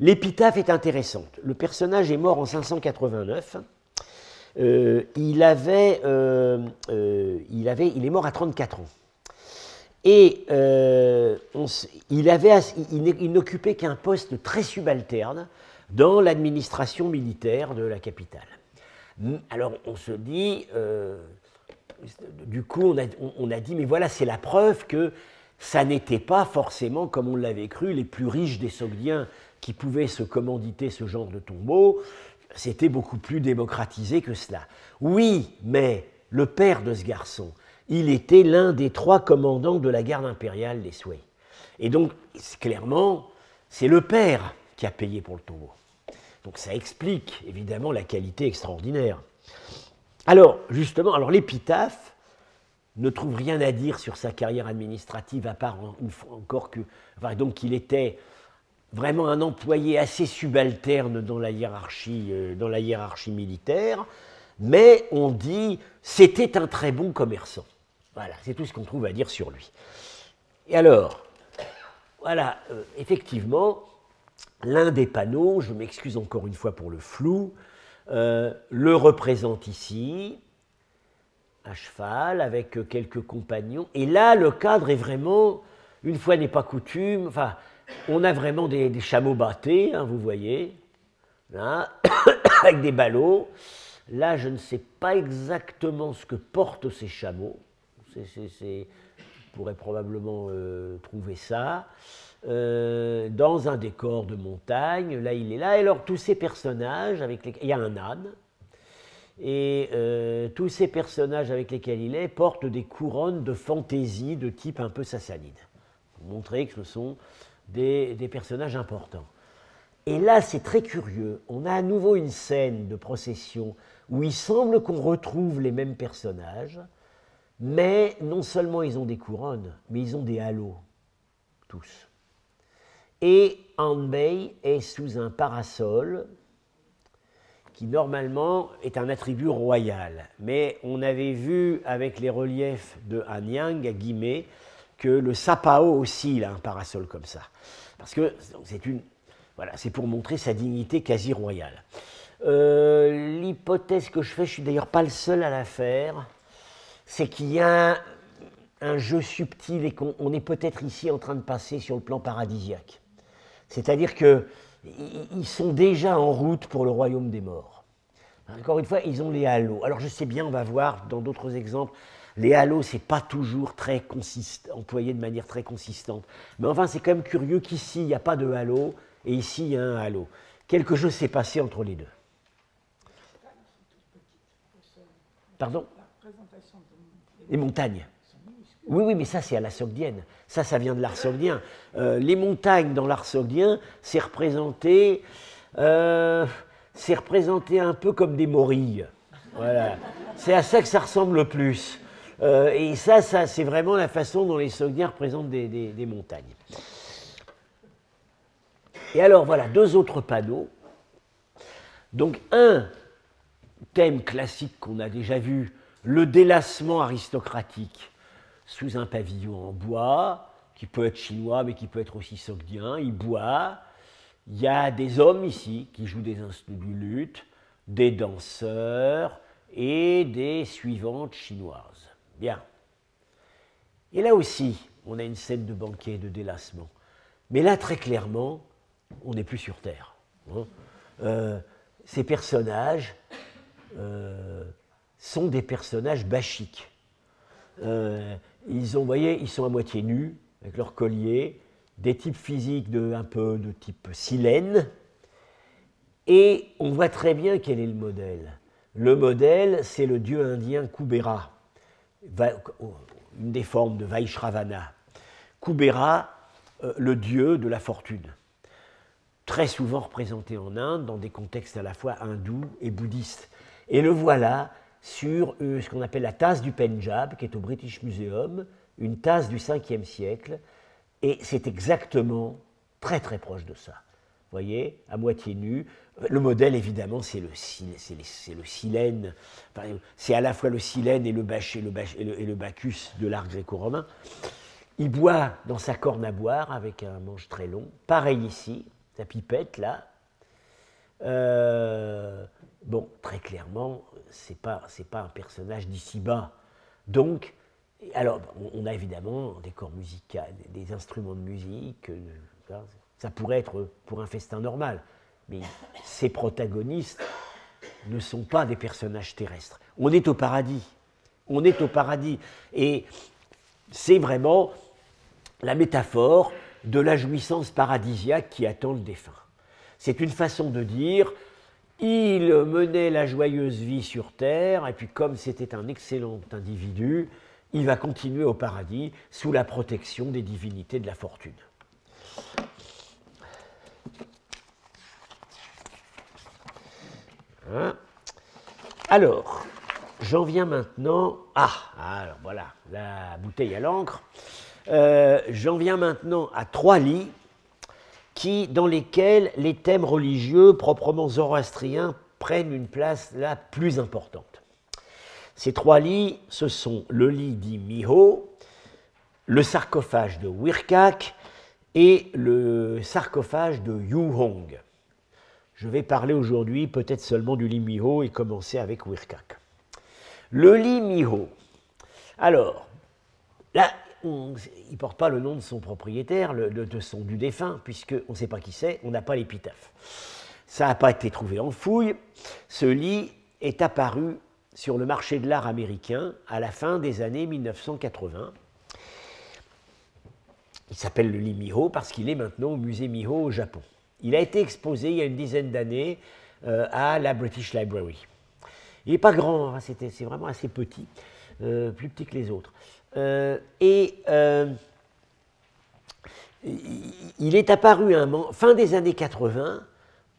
l'épitaphe est intéressante. Le personnage est mort en 589. il, avait, il, avait, il est mort à 34 ans. Et euh, il, n'occupait qu'un poste très subalterne dans l'administration militaire de la capitale. Alors on se dit, euh, du coup on a, dit, mais voilà, c'est la preuve que ça n'était pas forcément, comme on l'avait cru, les plus riches des Sogdiens qui pouvaient se commanditer ce genre de tombeau, c'était beaucoup plus démocratisé que cela. Oui, mais le père de ce garçon, il était l'un des trois commandants de la garde impériale des Sui. Et donc, clairement, c'est le père qui a payé pour le tombeau. Donc ça explique évidemment la qualité extraordinaire. Alors, justement, alors l'épitaphe ne trouve rien à dire sur sa carrière administrative, à part une fois encore que, donc qu'il était vraiment un employé assez subalterne dans la hiérarchie, euh, dans la hiérarchie militaire, mais on dit c'était un très bon commerçant. Voilà, c'est tout ce qu'on trouve à dire sur lui. Et alors, voilà, euh, effectivement, l'un des panneaux, je m'excuse encore une fois pour le flou, euh, le représente ici, à cheval, avec quelques compagnons. Et là, le cadre est vraiment, une fois n'est pas coutume, enfin, on a vraiment des, chameaux battés, hein, vous voyez, là, avec des ballots. Là, je ne sais pas exactement ce que portent ces chameaux. C'est, pourrait probablement euh, trouver ça. Euh, dans un décor de montagne, là il est là. Et alors tous ces personnages, avec il y a un âne, et euh, tous ces personnages avec lesquels il est portent des couronnes de fantaisie de type un peu sassanide, pour montrer que ce sont des personnages importants. Et là, c'est très curieux. On a à nouveau une scène de procession où il semble qu'on retrouve les mêmes personnages, mais non seulement ils ont des couronnes, mais ils ont des halos, tous. Et Anbei est sous un parasol qui normalement est un attribut royal. Mais on avait vu avec les reliefs de Anyang à Guimet que le Sapao aussi il a un parasol comme ça. Parce que c'est une, voilà, c'est pour montrer sa dignité quasi royale. Euh, l'hypothèse que je fais, je suis d'ailleurs pas le seul à la faire, c'est qu'il y a un, jeu subtil et qu'on est peut-être ici en train de passer sur le plan paradisiaque. C'est-à-dire qu'ils sont déjà en route pour le royaume des morts. Encore une fois, ils ont les halos. Alors je sais bien, on va voir dans d'autres exemples, les halos, c'est pas toujours très employé de manière très consistante. Mais enfin, c'est quand même curieux qu'ici, il n'y a pas de halo, et ici, il y a un halo. Quelque chose s'est passé entre les deux. Pardon? Les montagnes. Oui, oui, mais ça, c'est à la Sogdienne. Ça, ça vient de l'art sogdien. Euh, les montagnes dans l'art sogdien, c'est représenté, euh, représenté un peu comme des morilles. Voilà. C'est à ça que ça ressemble le plus. Euh, et ça, ça c'est vraiment la façon dont les Sogdiens représentent des montagnes. Et alors, voilà, deux autres panneaux. Donc, un thème classique qu'on a déjà vu, le délassement aristocratique sous un pavillon en bois, qui peut être chinois, mais qui peut être aussi sogdien. Il boit. Il y a des hommes ici qui jouent des instruments du luth, des danseurs et des suivantes chinoises. Bien. Et là aussi, on a une scène de banquet, de délassement. Mais là, très clairement, on n'est plus sur Terre. Hein. Euh, ces personnages euh, sont des personnages bachiques. Euh, ils ont, voyez, ils sont à moitié nus, avec leur collier, des types physiques de, un peu de type silène, et on voit très bien quel est le modèle. Le modèle, c'est le dieu indien Kubera, une des formes de Vaishravana. Kubera, euh, le dieu de la fortune, très souvent représenté en Inde dans des contextes à la fois hindous et bouddhistes. Et le voilà sur euh, ce qu'on appelle la tasse du Pendjab, qui est au British Museum, une tasse du 5e siècle, et c'est exactement très très proche de ça. Vous voyez, à moitié nu. Le modèle, évidemment, c'est le, c'est le silène, c'est à la fois le silène et le, bach, et le, et le, bacchus de l'art gréco-romain. Il boit dans sa corne à boire avec un manche très long. Pareil ici, sa pipette là. Euh, bon, très clairement, c'est pas c'est pas un personnage d'ici bas. Donc, alors, on a évidemment des corps musicaux, des instruments de musique. Euh, ça pourrait être pour un festin normal, mais ces protagonistes ne sont pas des personnages terrestres. On est au paradis. On est au paradis. Et c'est vraiment la métaphore de la jouissance paradisiaque qui attend le défunt. C'est une façon de dire il menait la joyeuse vie sur terre, et puis comme c'était un excellent individu, il va continuer au paradis sous la protection des divinités de la fortune. Hein? Alors, j'en viens maintenant. Ah, alors voilà, la bouteille à l'encre. Euh, j'en viens maintenant à trois lits dans lesquels les thèmes religieux proprement zoroastriens prennent une place la plus importante. Ces trois lits, ce sont le lit dit Miho, le sarcophage de Wirkak et le sarcophage de Yuhong. Je vais parler aujourd'hui peut-être seulement du lit Miho et commencer avec Wirkak. Le lit Miho. Alors, il ne porte pas le nom de son propriétaire, de, son, du défunt, puisqu'on ne sait pas qui c'est, on n'a pas l'épitaphe. Ça n'a pas été trouvé en fouille. Ce lit est apparu sur le marché de l'art américain à la fin des années 1980. Il s'appelle le lit Miho parce qu'il est maintenant au musée Miho au Japon. Il a été exposé il y a une dizaine d'années euh, à la British Library. Il n'est pas grand, hein, c'est vraiment assez petit, euh, plus petit que les autres. Euh, et il est apparu un fin des années 80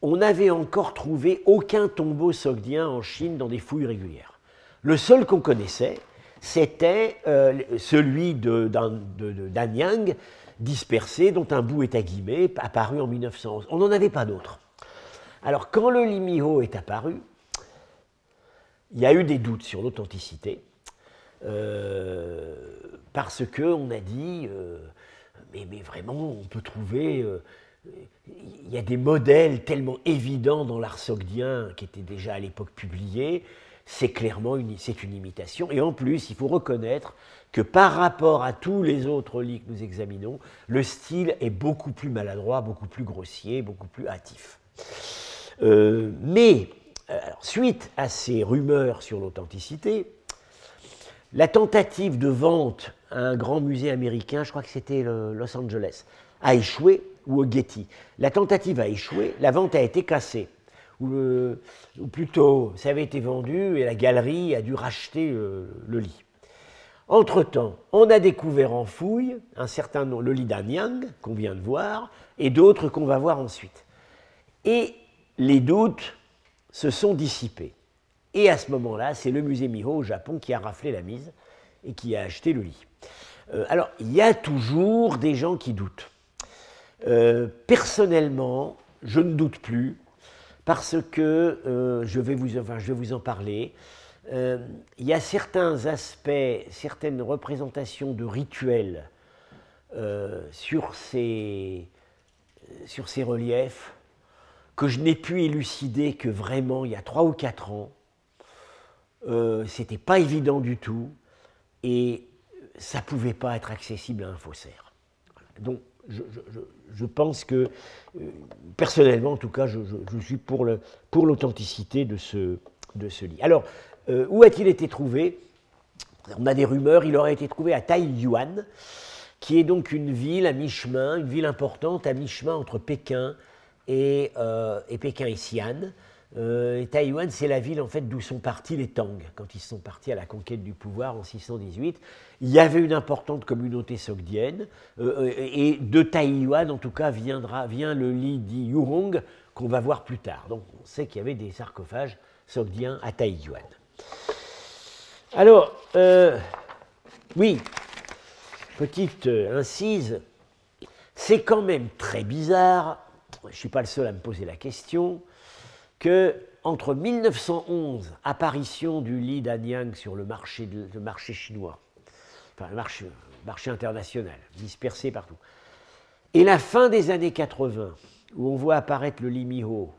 on n'avait encore trouvé aucun tombeau sogdien en Chine dans des fouilles régulières. Le seul qu'on connaissait, c'était euh, celui d'Anyang, dispersé, dont un bout est à guillemets, apparu en 1911. On n'en avait pas d'autres. Alors, quand le Limiho est apparu, il y a eu des doutes sur l'authenticité, euh, parce qu'on a dit, euh, mais, vraiment, on peut trouver il y a des modèles tellement évidents dans l'art sogdien qui étaient déjà à l'époque publiés, c'est clairement une, une imitation. Et en plus, il faut reconnaître que par rapport à tous les autres lits que nous examinons, le style est beaucoup plus maladroit, beaucoup plus grossier, beaucoup plus hâtif. Euh, mais, suite à ces rumeurs sur l'authenticité, la tentative de vente à un grand musée américain, je crois que c'était Los Angeles, a échoué ou au Getty. La tentative a échoué, la vente a été cassée. Ou, plutôt, ça avait été vendu et la galerie a dû racheter euh, le lit. Entre-temps, on a découvert en fouille un certain nombre, le lit d'Anyang, qu'on vient de voir, et d'autres qu'on va voir ensuite. Et les doutes se sont dissipés. Et à ce moment-là, c'est le musée Miho au Japon qui a raflé la mise et qui a acheté le lit. Euh, alors, il y a toujours des gens qui doutent. Euh, personnellement, je ne doute plus, parce que euh, je, vais vous, en parler. Il y a certains aspects, certaines représentations de rituels sur, ces, sur ces reliefs que je n'ai pu élucider que vraiment il y a trois ou quatre ans. C'était pas évident du tout et ça pouvait pas être accessible à un faussaire. Donc je, pense que, euh, personnellement en tout cas, je, suis pour l'authenticité pour de, ce, de ce lit. Alors, euh, où a-t-il été trouvé? On a des rumeurs, il aurait été trouvé à Taiyuan, qui est donc une ville à mi-chemin, une ville importante à mi-chemin entre Pékin et, euh, et Pékin et Xi'an. Euh, Taïwan, c'est la ville en fait d'où sont partis les Tang quand ils sont partis à la conquête du pouvoir en 618. Il y avait une importante communauté sogdienne euh, et de Taïwan, en tout cas, viendra, vient le lit dit Yurong qu'on va voir plus tard. Donc on sait qu'il y avait des sarcophages sogdiens à Taïwan. Alors, euh, oui, petite incise, c'est quand même très bizarre, je ne suis pas le seul à me poser la question, que entre 1911, apparition du lit d'Anyang sur le marché, chinois, enfin le marché, international, dispersé partout, et la fin des années 80, où on voit apparaître le lit Miho,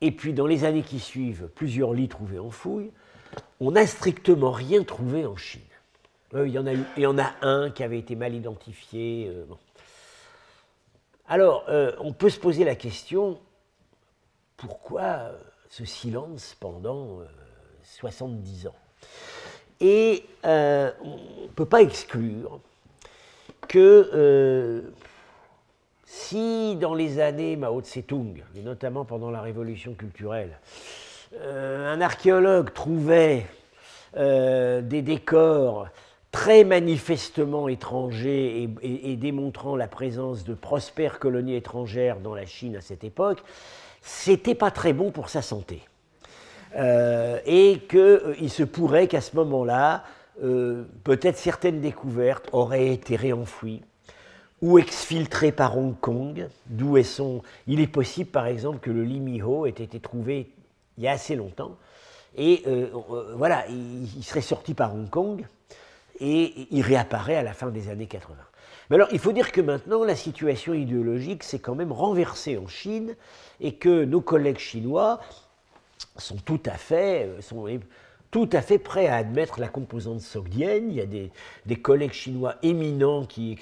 et puis dans les années qui suivent, plusieurs lits trouvés en fouille, on n'a strictement rien trouvé en Chine. Euh, il, y en a il y en a un qui avait été mal identifié. Euh, Alors, euh, on peut se poser la question, pourquoi euh, ce silence pendant 70 euh, ans. Et euh, on ne peut pas exclure que si dans les années Mao Tse-tung, et notamment pendant la révolution culturelle, un archéologue trouvait des décors très manifestement étranger et, démontrant la présence de prospères colonies étrangères dans la Chine à cette époque, c'était pas très bon pour sa santé. Euh, et qu'il euh, se pourrait qu'à ce moment-là, euh, peut-être certaines découvertes auraient été réenfouies ou exfiltrées par Hong Kong, d'où elles sont. Il est possible, par exemple, que le Limiho ait été trouvé il y a assez longtemps, et voilà, il, serait sorti par Hong Kong, et il réapparaît à la fin des années 80. Mais alors, il faut dire que maintenant, la situation idéologique s'est quand même renversée en Chine et que nos collègues chinois sont tout à fait, euh, prêts à admettre la composante sogdienne. Il y a des, collègues chinois éminents qui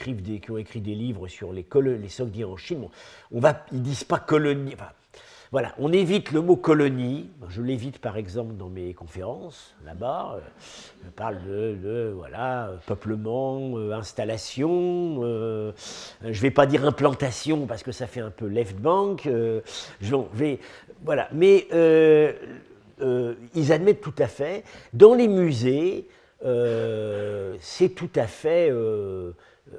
ont écrit des livres sur les, les sogdiens en Chine. on va, ils ne disent pas colonie. Voilà, on évite le mot colonie. Je l'évite par exemple dans mes conférences là-bas. Je parle de, voilà, peuplement, euh, installation. Euh, je ne vais pas dire implantation parce que ça fait un peu left bank. Euh, je vais, voilà, mais ils admettent tout à fait. Dans les musées, c'est tout à fait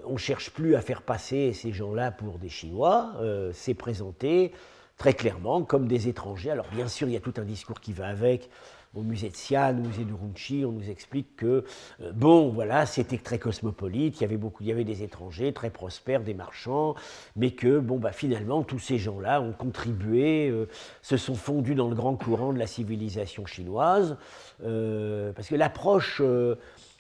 on ne cherche plus à faire passer ces gens-là pour des Chinois, c'est présenté très clairement comme des étrangers. Alors bien sûr, il y a tout un discours qui va avec. Au musée de Xi'an, au musée de Runchi, on nous explique que, euh, bon, voilà, c'était très cosmopolite, il y avait beaucoup, il y avait des étrangers très prospères, des marchands, mais que, bon, bah, finalement, tous ces gens-là ont contribué, euh, se sont fondus dans le grand courant de la civilisation chinoise, euh, parce que l'approche,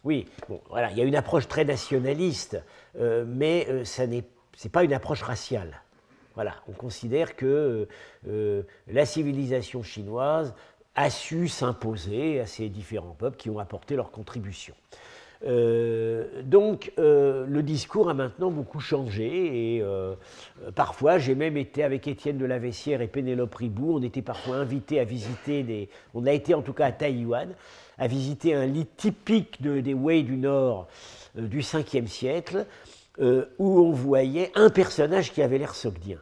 oui, bon, voilà, il y a une approche très nationaliste, mais ce n'est pas une approche raciale. Voilà, on considère que euh, la civilisation chinoise a su s'imposer à ces différents peuples qui ont apporté leur contribution. Euh, donc euh, le discours a maintenant beaucoup changé et parfois j'ai même été avec Étienne de la Vessière et Pénélope Ribou, on était parfois invités à visiter des, on a été en tout cas à Taïwan, à visiter un lit typique des Wei du Nord du 5e siècle où on voyait un personnage qui avait l'air sogdien.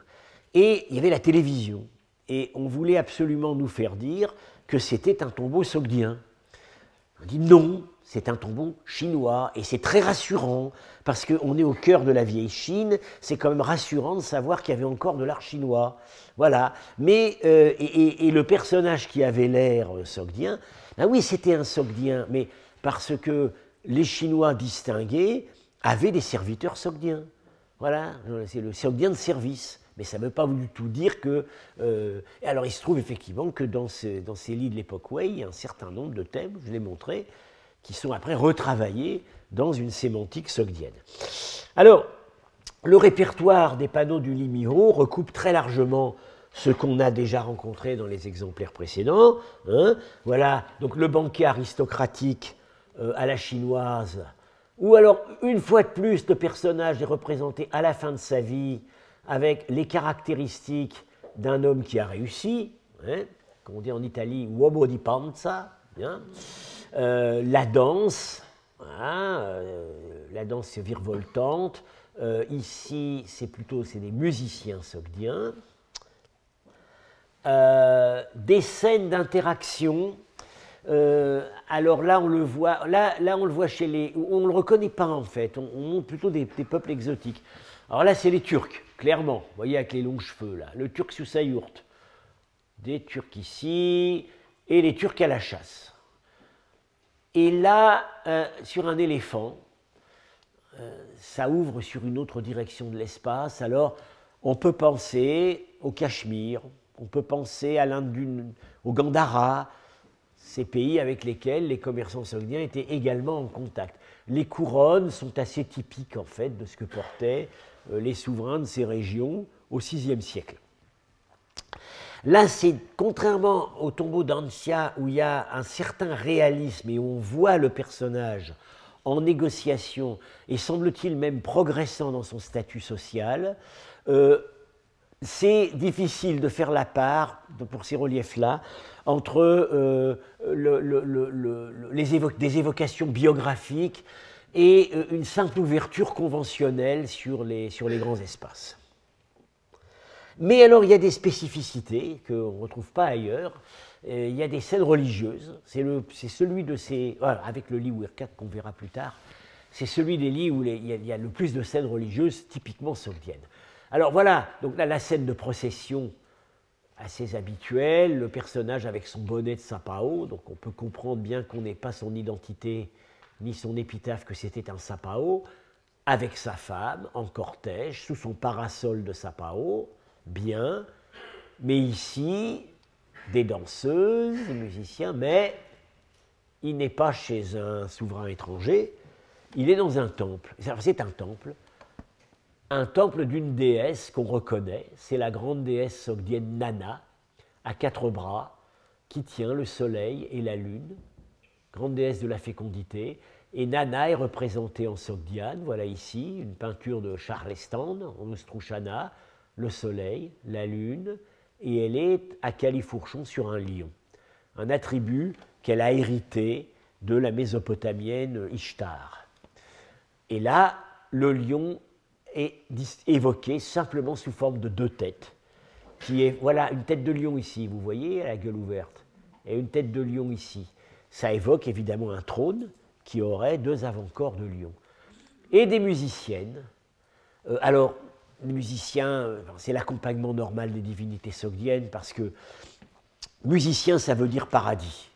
Et il y avait la télévision. Et on voulait absolument nous faire dire que c'était un tombeau sogdien. On dit non, c'est un tombeau chinois. Et c'est très rassurant, parce qu'on est au cœur de la vieille Chine. C'est quand même rassurant de savoir qu'il y avait encore de l'art chinois. Voilà. Mais, euh, et, le personnage qui avait l'air euh, sogdien, ben oui, c'était un sogdien, mais parce que les Chinois distingués avaient des serviteurs sogdiens. Voilà, c'est le sogdien de service. Mais ça ne veut pas du tout dire que. Euh, alors il se trouve effectivement que dans, dans ces lits de l'époque Wei, il y a un certain nombre de thèmes, je l'ai montré, qui sont après retravaillés dans une sémantique sogdienne. Alors, le répertoire des panneaux du Limiro recoupe très largement ce qu'on a déjà rencontré dans les exemplaires précédents. Hein. Voilà, donc le banquet aristocratique euh, à la chinoise, ou alors une fois de plus, le personnage est représenté à la fin de sa vie avec les caractéristiques d'un homme qui a réussi, hein, comme on dit en Italie, uomo di panza, euh, la danse, hein, euh, la danse virevoltante, euh, ici c'est plutôt c'est des musiciens sogdiens, des scènes d'interaction. alors là, on le voit. Là, là, on le voit chez les. On ne le reconnaît pas en fait. On, montre plutôt des peuples exotiques. Alors là, c'est les Turcs clairement, vous voyez avec les longs cheveux là, le Turc sous sa yourte, des Turcs ici, et les Turcs à la chasse. Et là, euh, sur un éléphant, euh, ça ouvre sur une autre direction de l'espace. Alors, on peut penser au Cachemire, on peut penser à l'Inde, au Gandhara, ces pays avec lesquels les commerçants saoudiens étaient également en contact. Les couronnes sont assez typiques en fait de ce que portaient les souverains de ces régions au VIe siècle. Là, c'est contrairement au tombeau d'Ancia où il y a un certain réalisme et où on voit le personnage en négociation et semble-t-il même progressant dans son statut social, euh, c'est difficile de faire la part, pour ces reliefs-là, entre euh, des évocations biographiques et euh, une simple ouverture conventionnelle sur les, sur les grands espaces. Mais alors il y a des spécificités qu'on ne retrouve pas ailleurs. Euh, il y a des scènes religieuses. C'est celui de ces. avec le Li 4 qu'on verra plus tard. c'est celui des lits où il y, a le plus de scènes religieuses typiquement sogdiennes. Alors voilà, donc là la scène de procession assez habituelle, le personnage avec son bonnet de sapao, donc on peut comprendre bien qu'on n'ait pas son identité ni son épitaphe que c'était un sapao, avec sa femme en cortège, sous son parasol de sapao, bien, mais ici, des danseuses, des musiciens, mais il n'est pas chez un souverain étranger, il est dans un temple. C'est un temple, un temple d'une déesse qu'on reconnaît, c'est la grande déesse sogdienne Nana, à quatre bras, qui tient le soleil et la lune, grande déesse de la fécondité. Et Nana est représentée en sogdiane, voilà ici, une peinture de Charleston, en Ostruchana, le soleil, la lune, et elle est à califourchon sur un lion, un attribut qu'elle a hérité de la mésopotamienne Ishtar. Et là, le lion est évoqué simplement sous forme de deux têtes, qui est, voilà, une tête de lion ici, vous voyez, la gueule ouverte, et une tête de lion ici. Ça évoque évidemment un trône qui aurait deux avant-corps de lion. Et des musiciennes. Euh, alors, les musiciens, euh, c'est l'accompagnement normal des divinités sogdiennes, parce que musicien, ça veut dire paradis,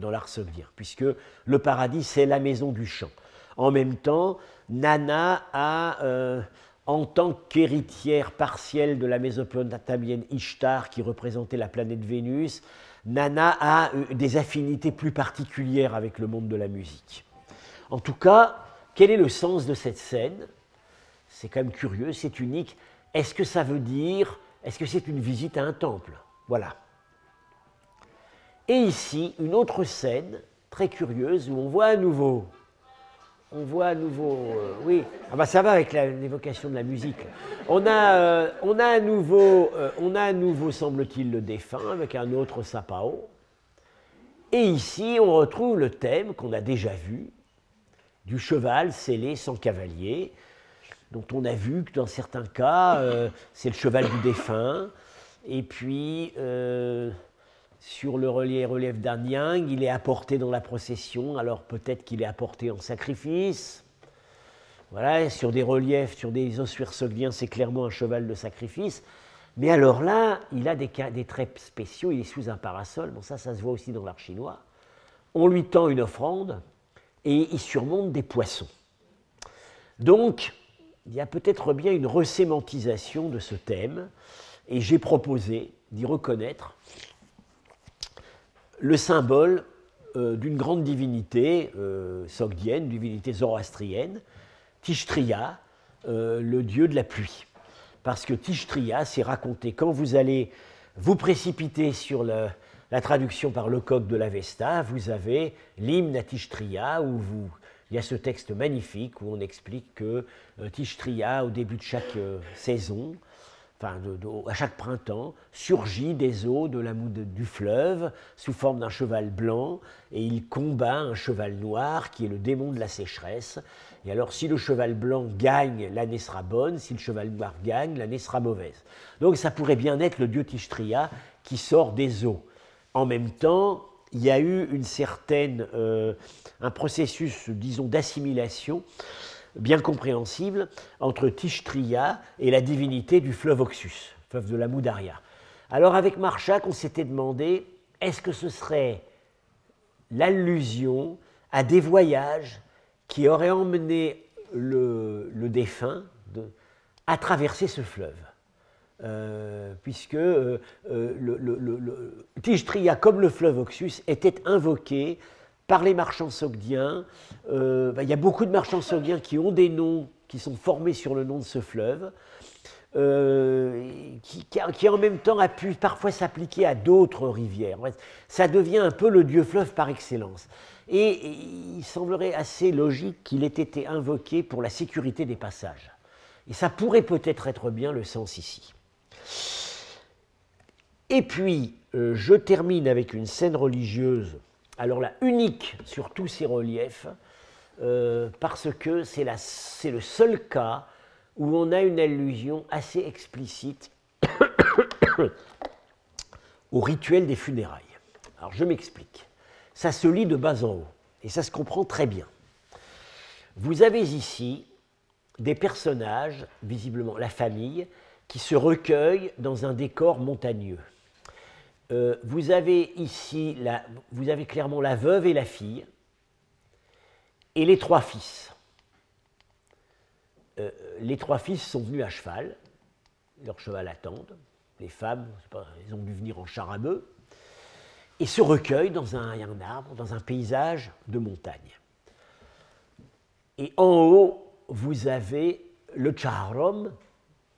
dans l'art sogdien, puisque le paradis, c'est la maison du chant. En même temps, Nana a, euh, en tant qu'héritière partielle de la mésopotamienne Ishtar, qui représentait la planète Vénus, Nana a euh, des affinités plus particulières avec le monde de la musique. En tout cas, quel est le sens de cette scène? C'est quand même curieux, c'est unique. Est-ce que ça veut dire, est-ce que c'est une visite à un temple? Voilà. Et ici, une autre scène très curieuse où on voit à nouveau on voit à nouveau, euh, oui, ah bah ça va avec l'évocation de la musique. On a, euh, on a à nouveau, euh, nouveau semble-t-il, le défunt avec un autre sapao. Et ici, on retrouve le thème qu'on a déjà vu, du cheval scellé sans cavalier, dont on a vu que dans certains cas, c'est le cheval du défunt. Et puis, sur le relief, relief d'Anyang, il est apporté dans la procession, alors peut-être qu'il est apporté en sacrifice. Voilà, sur des reliefs, sur des ossuaires sogliens, c'est clairement un cheval de sacrifice. Mais alors là, il a des, des, traits spéciaux, il est sous un parasol, bon ça, ça se voit aussi dans l'art chinois. On lui tend une offrande et il surmonte des poissons. Donc, il y a peut-être bien une resémantisation de ce thème, et j'ai proposé d'y reconnaître le symbole euh, d'une grande divinité euh, sogdienne, divinité zoroastrienne, Tishtria, euh, le dieu de la pluie. Parce que Tishtria, c'est raconté quand vous allez vous précipiter sur la traduction par le coq de l'Avesta, vous avez l'hymne à Tishtria, où vous, il y a ce texte magnifique où on explique que Tishtria, au début de chaque saison, à chaque printemps, surgit des eaux de la du fleuve sous forme d'un cheval blanc et il combat un cheval noir qui est le démon de la sécheresse. Et alors, si le cheval blanc gagne, l'année sera bonne, si le cheval noir gagne, l'année sera mauvaise. Donc, ça pourrait bien être le dieu Tishtria qui sort des eaux. En même temps, il y a eu une certaine, euh, un processus, disons, d'assimilation bien compréhensible entre Tishtria et la divinité du fleuve Oxus, fleuve de la Moudaria. Alors avec Marchak, on s'était demandé, est-ce que ce serait l'allusion à des voyages qui auraient emmené le, défunt à traverser ce fleuve? Euh, puisque euh, euh, comme le fleuve Oxus, était invoqué par les marchands sogdiens. Euh, bah, il y a beaucoup de marchands sogdiens qui ont des noms qui sont formés sur le nom de ce fleuve, euh, qui, en même temps a pu parfois s'appliquer à d'autres rivières. Ça devient un peu le dieu fleuve par excellence. Et, il semblerait assez logique qu'il ait été invoqué pour la sécurité des passages. Et ça pourrait peut-être être bien le sens ici. Et puis, euh, je termine avec une scène religieuse alors là, unique sur tous ces reliefs, euh, parce que c'est le seul cas où on a une allusion assez explicite au rituel des funérailles. Alors je m'explique. Ça se lit de bas en haut, et ça se comprend très bien. vous avez ici des personnages, visiblement la famille, qui se recueillent dans un décor montagneux. Euh, vous avez ici, vous avez clairement la veuve et la fille, et les trois fils. Euh, les trois fils sont venus à cheval, leur cheval attendent, les femmes, pas, elles ont dû venir en char à bœuf, et se recueillent dans un, un arbre, dans un paysage de montagne. Et en haut, vous avez le chaharom,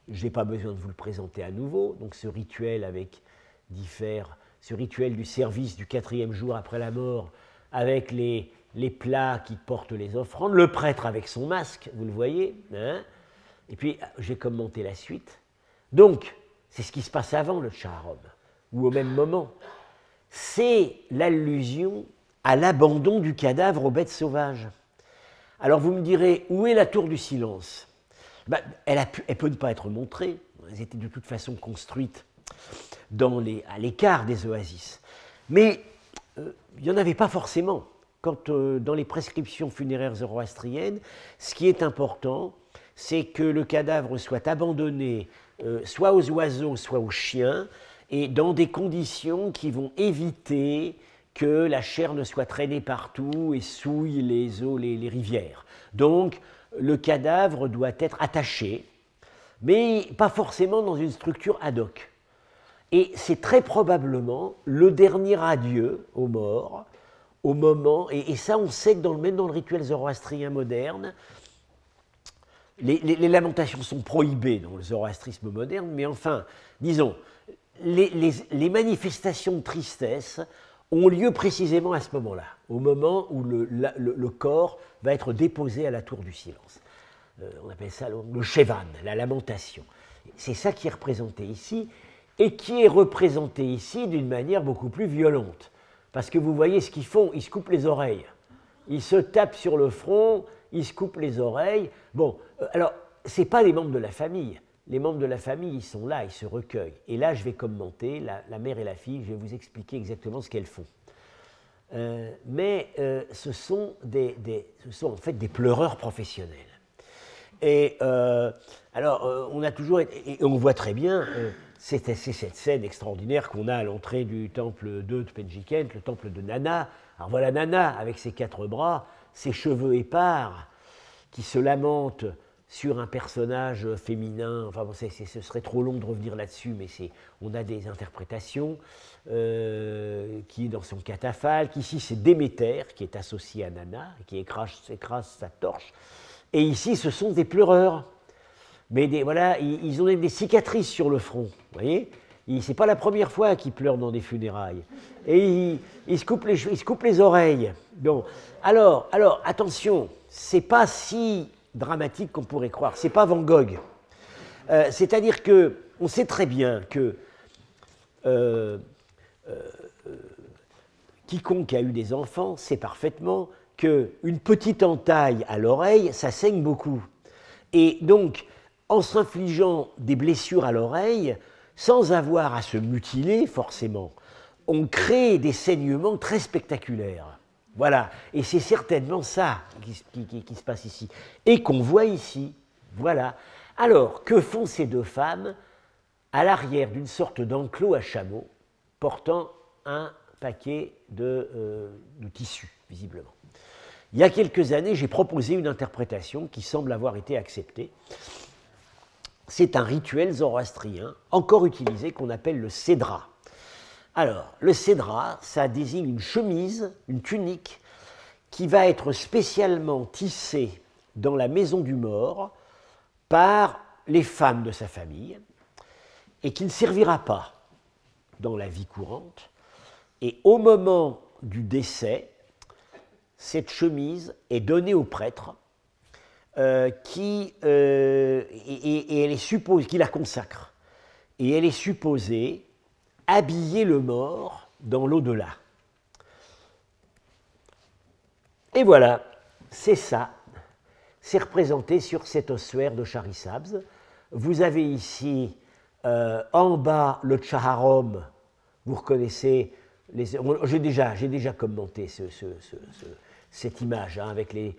je n'ai pas besoin de vous le présenter à nouveau, donc ce rituel avec diffère, ce rituel du service du quatrième jour après la mort, avec les, les plats qui portent les offrandes, le prêtre avec son masque, vous le voyez, hein et puis j'ai commenté la suite. Donc, c'est ce qui se passe avant le chaharom, ou au même moment. C'est l'allusion à l'abandon du cadavre aux bêtes sauvages. Alors vous me direz, où est la tour du silence? Ben, elle, peut ne pas être montrée, elles étaient de toute façon construites les, à l'écart des oasis. Mais euh, il n'y en avait pas forcément. Quand, euh, dans les prescriptions funéraires zoroastriennes, ce qui est important, c'est que le cadavre soit abandonné euh, soit aux oiseaux, soit aux chiens, et dans des conditions qui vont éviter que la chair ne soit traînée partout et souille les eaux, les, rivières. Donc, le cadavre doit être attaché, mais pas forcément dans une structure ad hoc. Et c'est très probablement le dernier adieu aux morts, au moment, et, ça on sait que même dans le rituel zoroastrien moderne, les, lamentations sont prohibées dans le zoroastrisme moderne, mais enfin, disons, les, manifestations de tristesse ont lieu précisément à ce moment-là, au moment où le, corps va être déposé à la tour du silence. Euh, on appelle ça le, le la lamentation. C'est ça qui est représenté ici, et qui est représenté ici d'une manière beaucoup plus violente. Parce que vous voyez ce qu'ils font, ils se coupent les oreilles. Ils se tapent sur le front, ils se coupent les oreilles. Bon, euh, alors, ce pas les membres de la famille les membres de la famille, ils sont là, ils se recueillent. Et là, je vais commenter la, mère et la fille, je vais vous expliquer exactement ce qu'elles font. Euh, mais euh, ce, sont en fait des pleureurs professionnels. Et alors, on a toujours, et on voit très bien, c'est cette scène extraordinaire qu'on a à l'entrée du temple 2 de Penjikent, le temple de Nana. Alors voilà Nana avec ses quatre bras, ses cheveux épars, qui se lamente sur un personnage féminin. Enfin, bon, ce serait trop long de revenir là-dessus, mais on a des interprétations euh, qui est dans son catafalque. Ici, c'est Déméter qui est associé à Nana, qui écrase, sa torche. Et ici, ce sont des pleureurs. Mais voilà, ils, ont même des cicatrices sur le front. Vous voyez c'est pas la première fois qu'ils pleurent dans des funérailles. Et ils, se coupent les, ils se les oreilles. Bon, alors, alors attention, c'est pas si dramatique qu'on pourrait croire. C'est pas Van Gogh. Euh, c'est-à-dire que on sait très bien que euh, euh, quiconque a eu des enfants sait parfaitement qu'une petite entaille à l'oreille, ça saigne beaucoup. Et donc, en s'infligeant des blessures à l'oreille, sans avoir à se mutiler forcément, on crée des saignements très spectaculaires. Voilà, et c'est certainement ça qui, se passe ici, et qu'on voit ici. Voilà. Alors, que font ces deux femmes à l'arrière d'une sorte d'enclos à chameau, portant un paquet de, euh, de tissus, visiblement? Il y a quelques années, j'ai proposé une interprétation qui semble avoir été acceptée. C'est un rituel zoroastrien, encore utilisé, qu'on appelle le cédra. Alors, le cédra, ça désigne une chemise, une tunique, qui va être spécialement tissée dans la maison du mort par les femmes de sa famille, et qui ne servira pas dans la vie courante. Et au moment du décès, cette chemise est donnée au prêtre, euh, qui, euh, et, elle est supposée, qui la consacre. Et elle est supposée habiller le mort dans l'au-delà. Et voilà, c'est ça. C'est représenté sur cet ossuaire de Charisabs. Vous avez ici euh, en bas le Chaharom. Vous reconnaissez. J'ai déjà, déjà commenté ce, cette image, hein, avec les,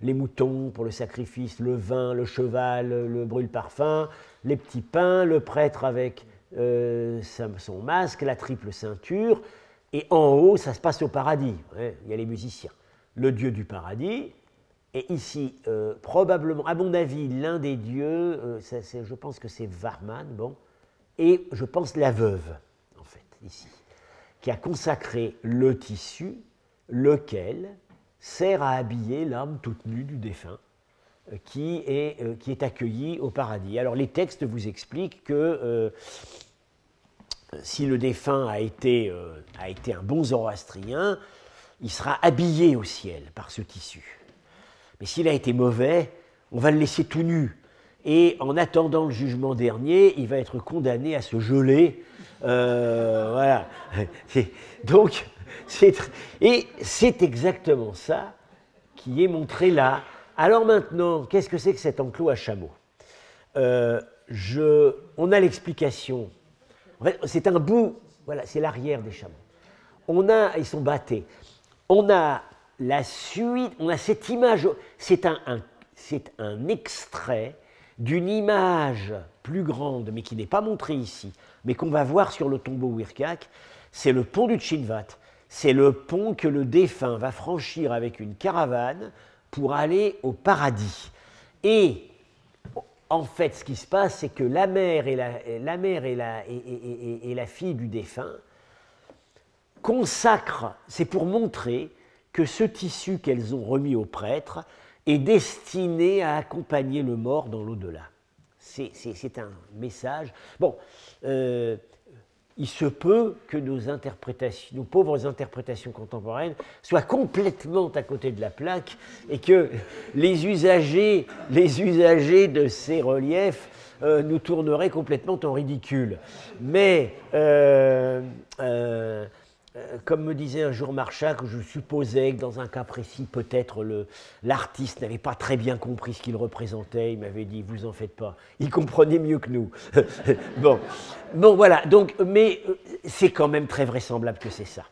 les, moutons pour le sacrifice, le vin, le cheval, le brûle-parfum, les petits pains, le prêtre avec son masque, la triple ceinture, et en haut, ça se passe au paradis. il y a les musiciens. Le dieu du paradis, et ici, euh, probablement, à mon avis, l'un des dieux, euh, je pense que c'est Varman, bon, et je pense la veuve, en fait, ici, qui a consacré le tissu, lequel sert à habiller l'âme toute nue du défunt, euh, qui, est, qui est accueilli au paradis. Alors les textes vous expliquent que si le défunt a été, euh, a été un bon zoroastrien, il sera habillé au ciel par ce tissu. Mais s'il a été mauvais, on va le laisser tout nu. Et en attendant le jugement dernier, il va être condamné à se geler. Euh, voilà. Donc, et c'est exactement ça qui est montré là. Alors maintenant, qu'est-ce que c'est que cet enclos à chameau euh, je, On a l'explication c'est un bout, voilà, c'est l'arrière des chameaux. On a, ils sont battés. On a la suite, on a cette image, c'est un, c'est un extrait d'une image plus grande, mais qui n'est pas montrée ici, mais qu'on va voir sur le tombeau Wirkak. C'est le pont du Chinvat. C'est le pont que le défunt va franchir avec une caravane pour aller au paradis. Et en fait, ce qui se passe, c'est que la mère et la, mère et la, fille du défunt consacrent, c'est pour montrer que ce tissu qu'elles ont remis au prêtre est destiné à accompagner le mort dans l'au-delà. C'est un message. Bon, euh, il se peut que nos interprétations, nos pauvres interprétations contemporaines soient complètement à côté de la plaque et que les usagers, les usagers de ces reliefs euh, nous tourneraient complètement en ridicule. Mais euh, euh, comme me disait un jour Marchak, je supposais que dans un cas précis, peut-être l'artiste n'avait pas très bien compris ce qu'il représentait. Il m'avait dit, vous en faites pas. Il comprenait mieux que nous. bon. bon, voilà. Donc, mais euh, c'est quand même très vraisemblable que c'est ça.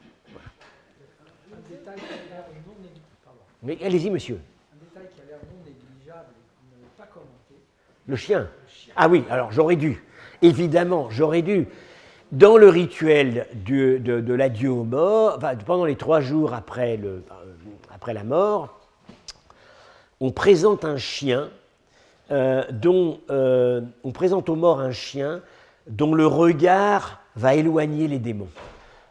Mais allez-y, monsieur. Un détail qui a l'air non négligeable et que vous pas commenté. Le chien. Ah oui, alors j'aurais dû. Évidemment, j'aurais dû. Dans le rituel de, l'adieu aux morts, pendant les trois jours après, la mort, on présente un chien euh, dont euh, on présente aux morts un chien dont le regard va éloigner les démons.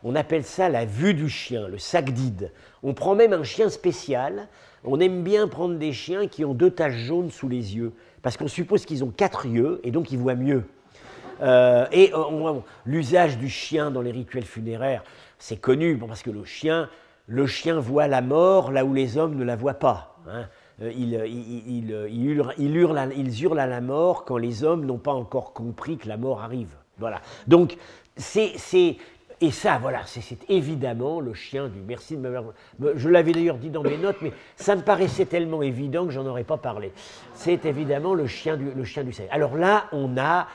On appelle ça la vue du chien, le sagdid. On prend même un chien spécial. On aime bien prendre des chiens qui ont deux taches jaunes sous les yeux, parce qu'on suppose qu'ils ont quatre yeux et donc ils voient mieux. Euh, et euh, l'usage du chien dans les rituels funéraires, c'est connu, parce que le chien, le chien voit la mort là où les hommes ne la voient pas. Hein. Euh, il, il, hurle, ils hurlent à la mort quand les hommes n'ont pas encore compris que la mort arrive. Voilà. Donc, c'est. Et ça, voilà, c'est évidemment le chien du merci de m'avoir. Je l'avais d'ailleurs dit dans mes notes, mais ça me paraissait tellement évident que j'en aurais pas parlé. C'est évidemment le chien du, le Alors là, on a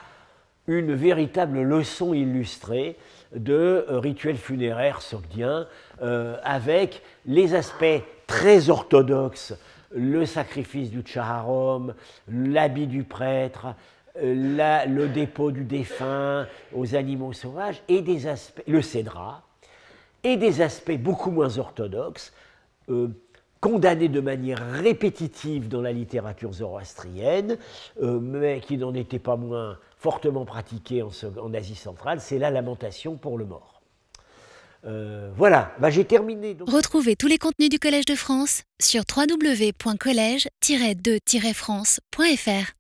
une véritable leçon illustrée de euh, rituel funéraire sogdien, euh, avec les aspects très orthodoxes, le sacrifice du tchaharom, l'habit du prêtre, euh, le dépôt du défunt aux animaux sauvages, et des aspects, le cédra, et des aspects beaucoup moins orthodoxes, condamnés de manière répétitive dans la littérature zoroastrienne, mais qui n'en étaient pas moins fortement pratiquée en, Asie centrale, c'est la lamentation pour le mort. Euh, voilà, bah, j'ai terminé. Retrouvez tous les contenus du Collège de France sur www.colège-2-france.fr.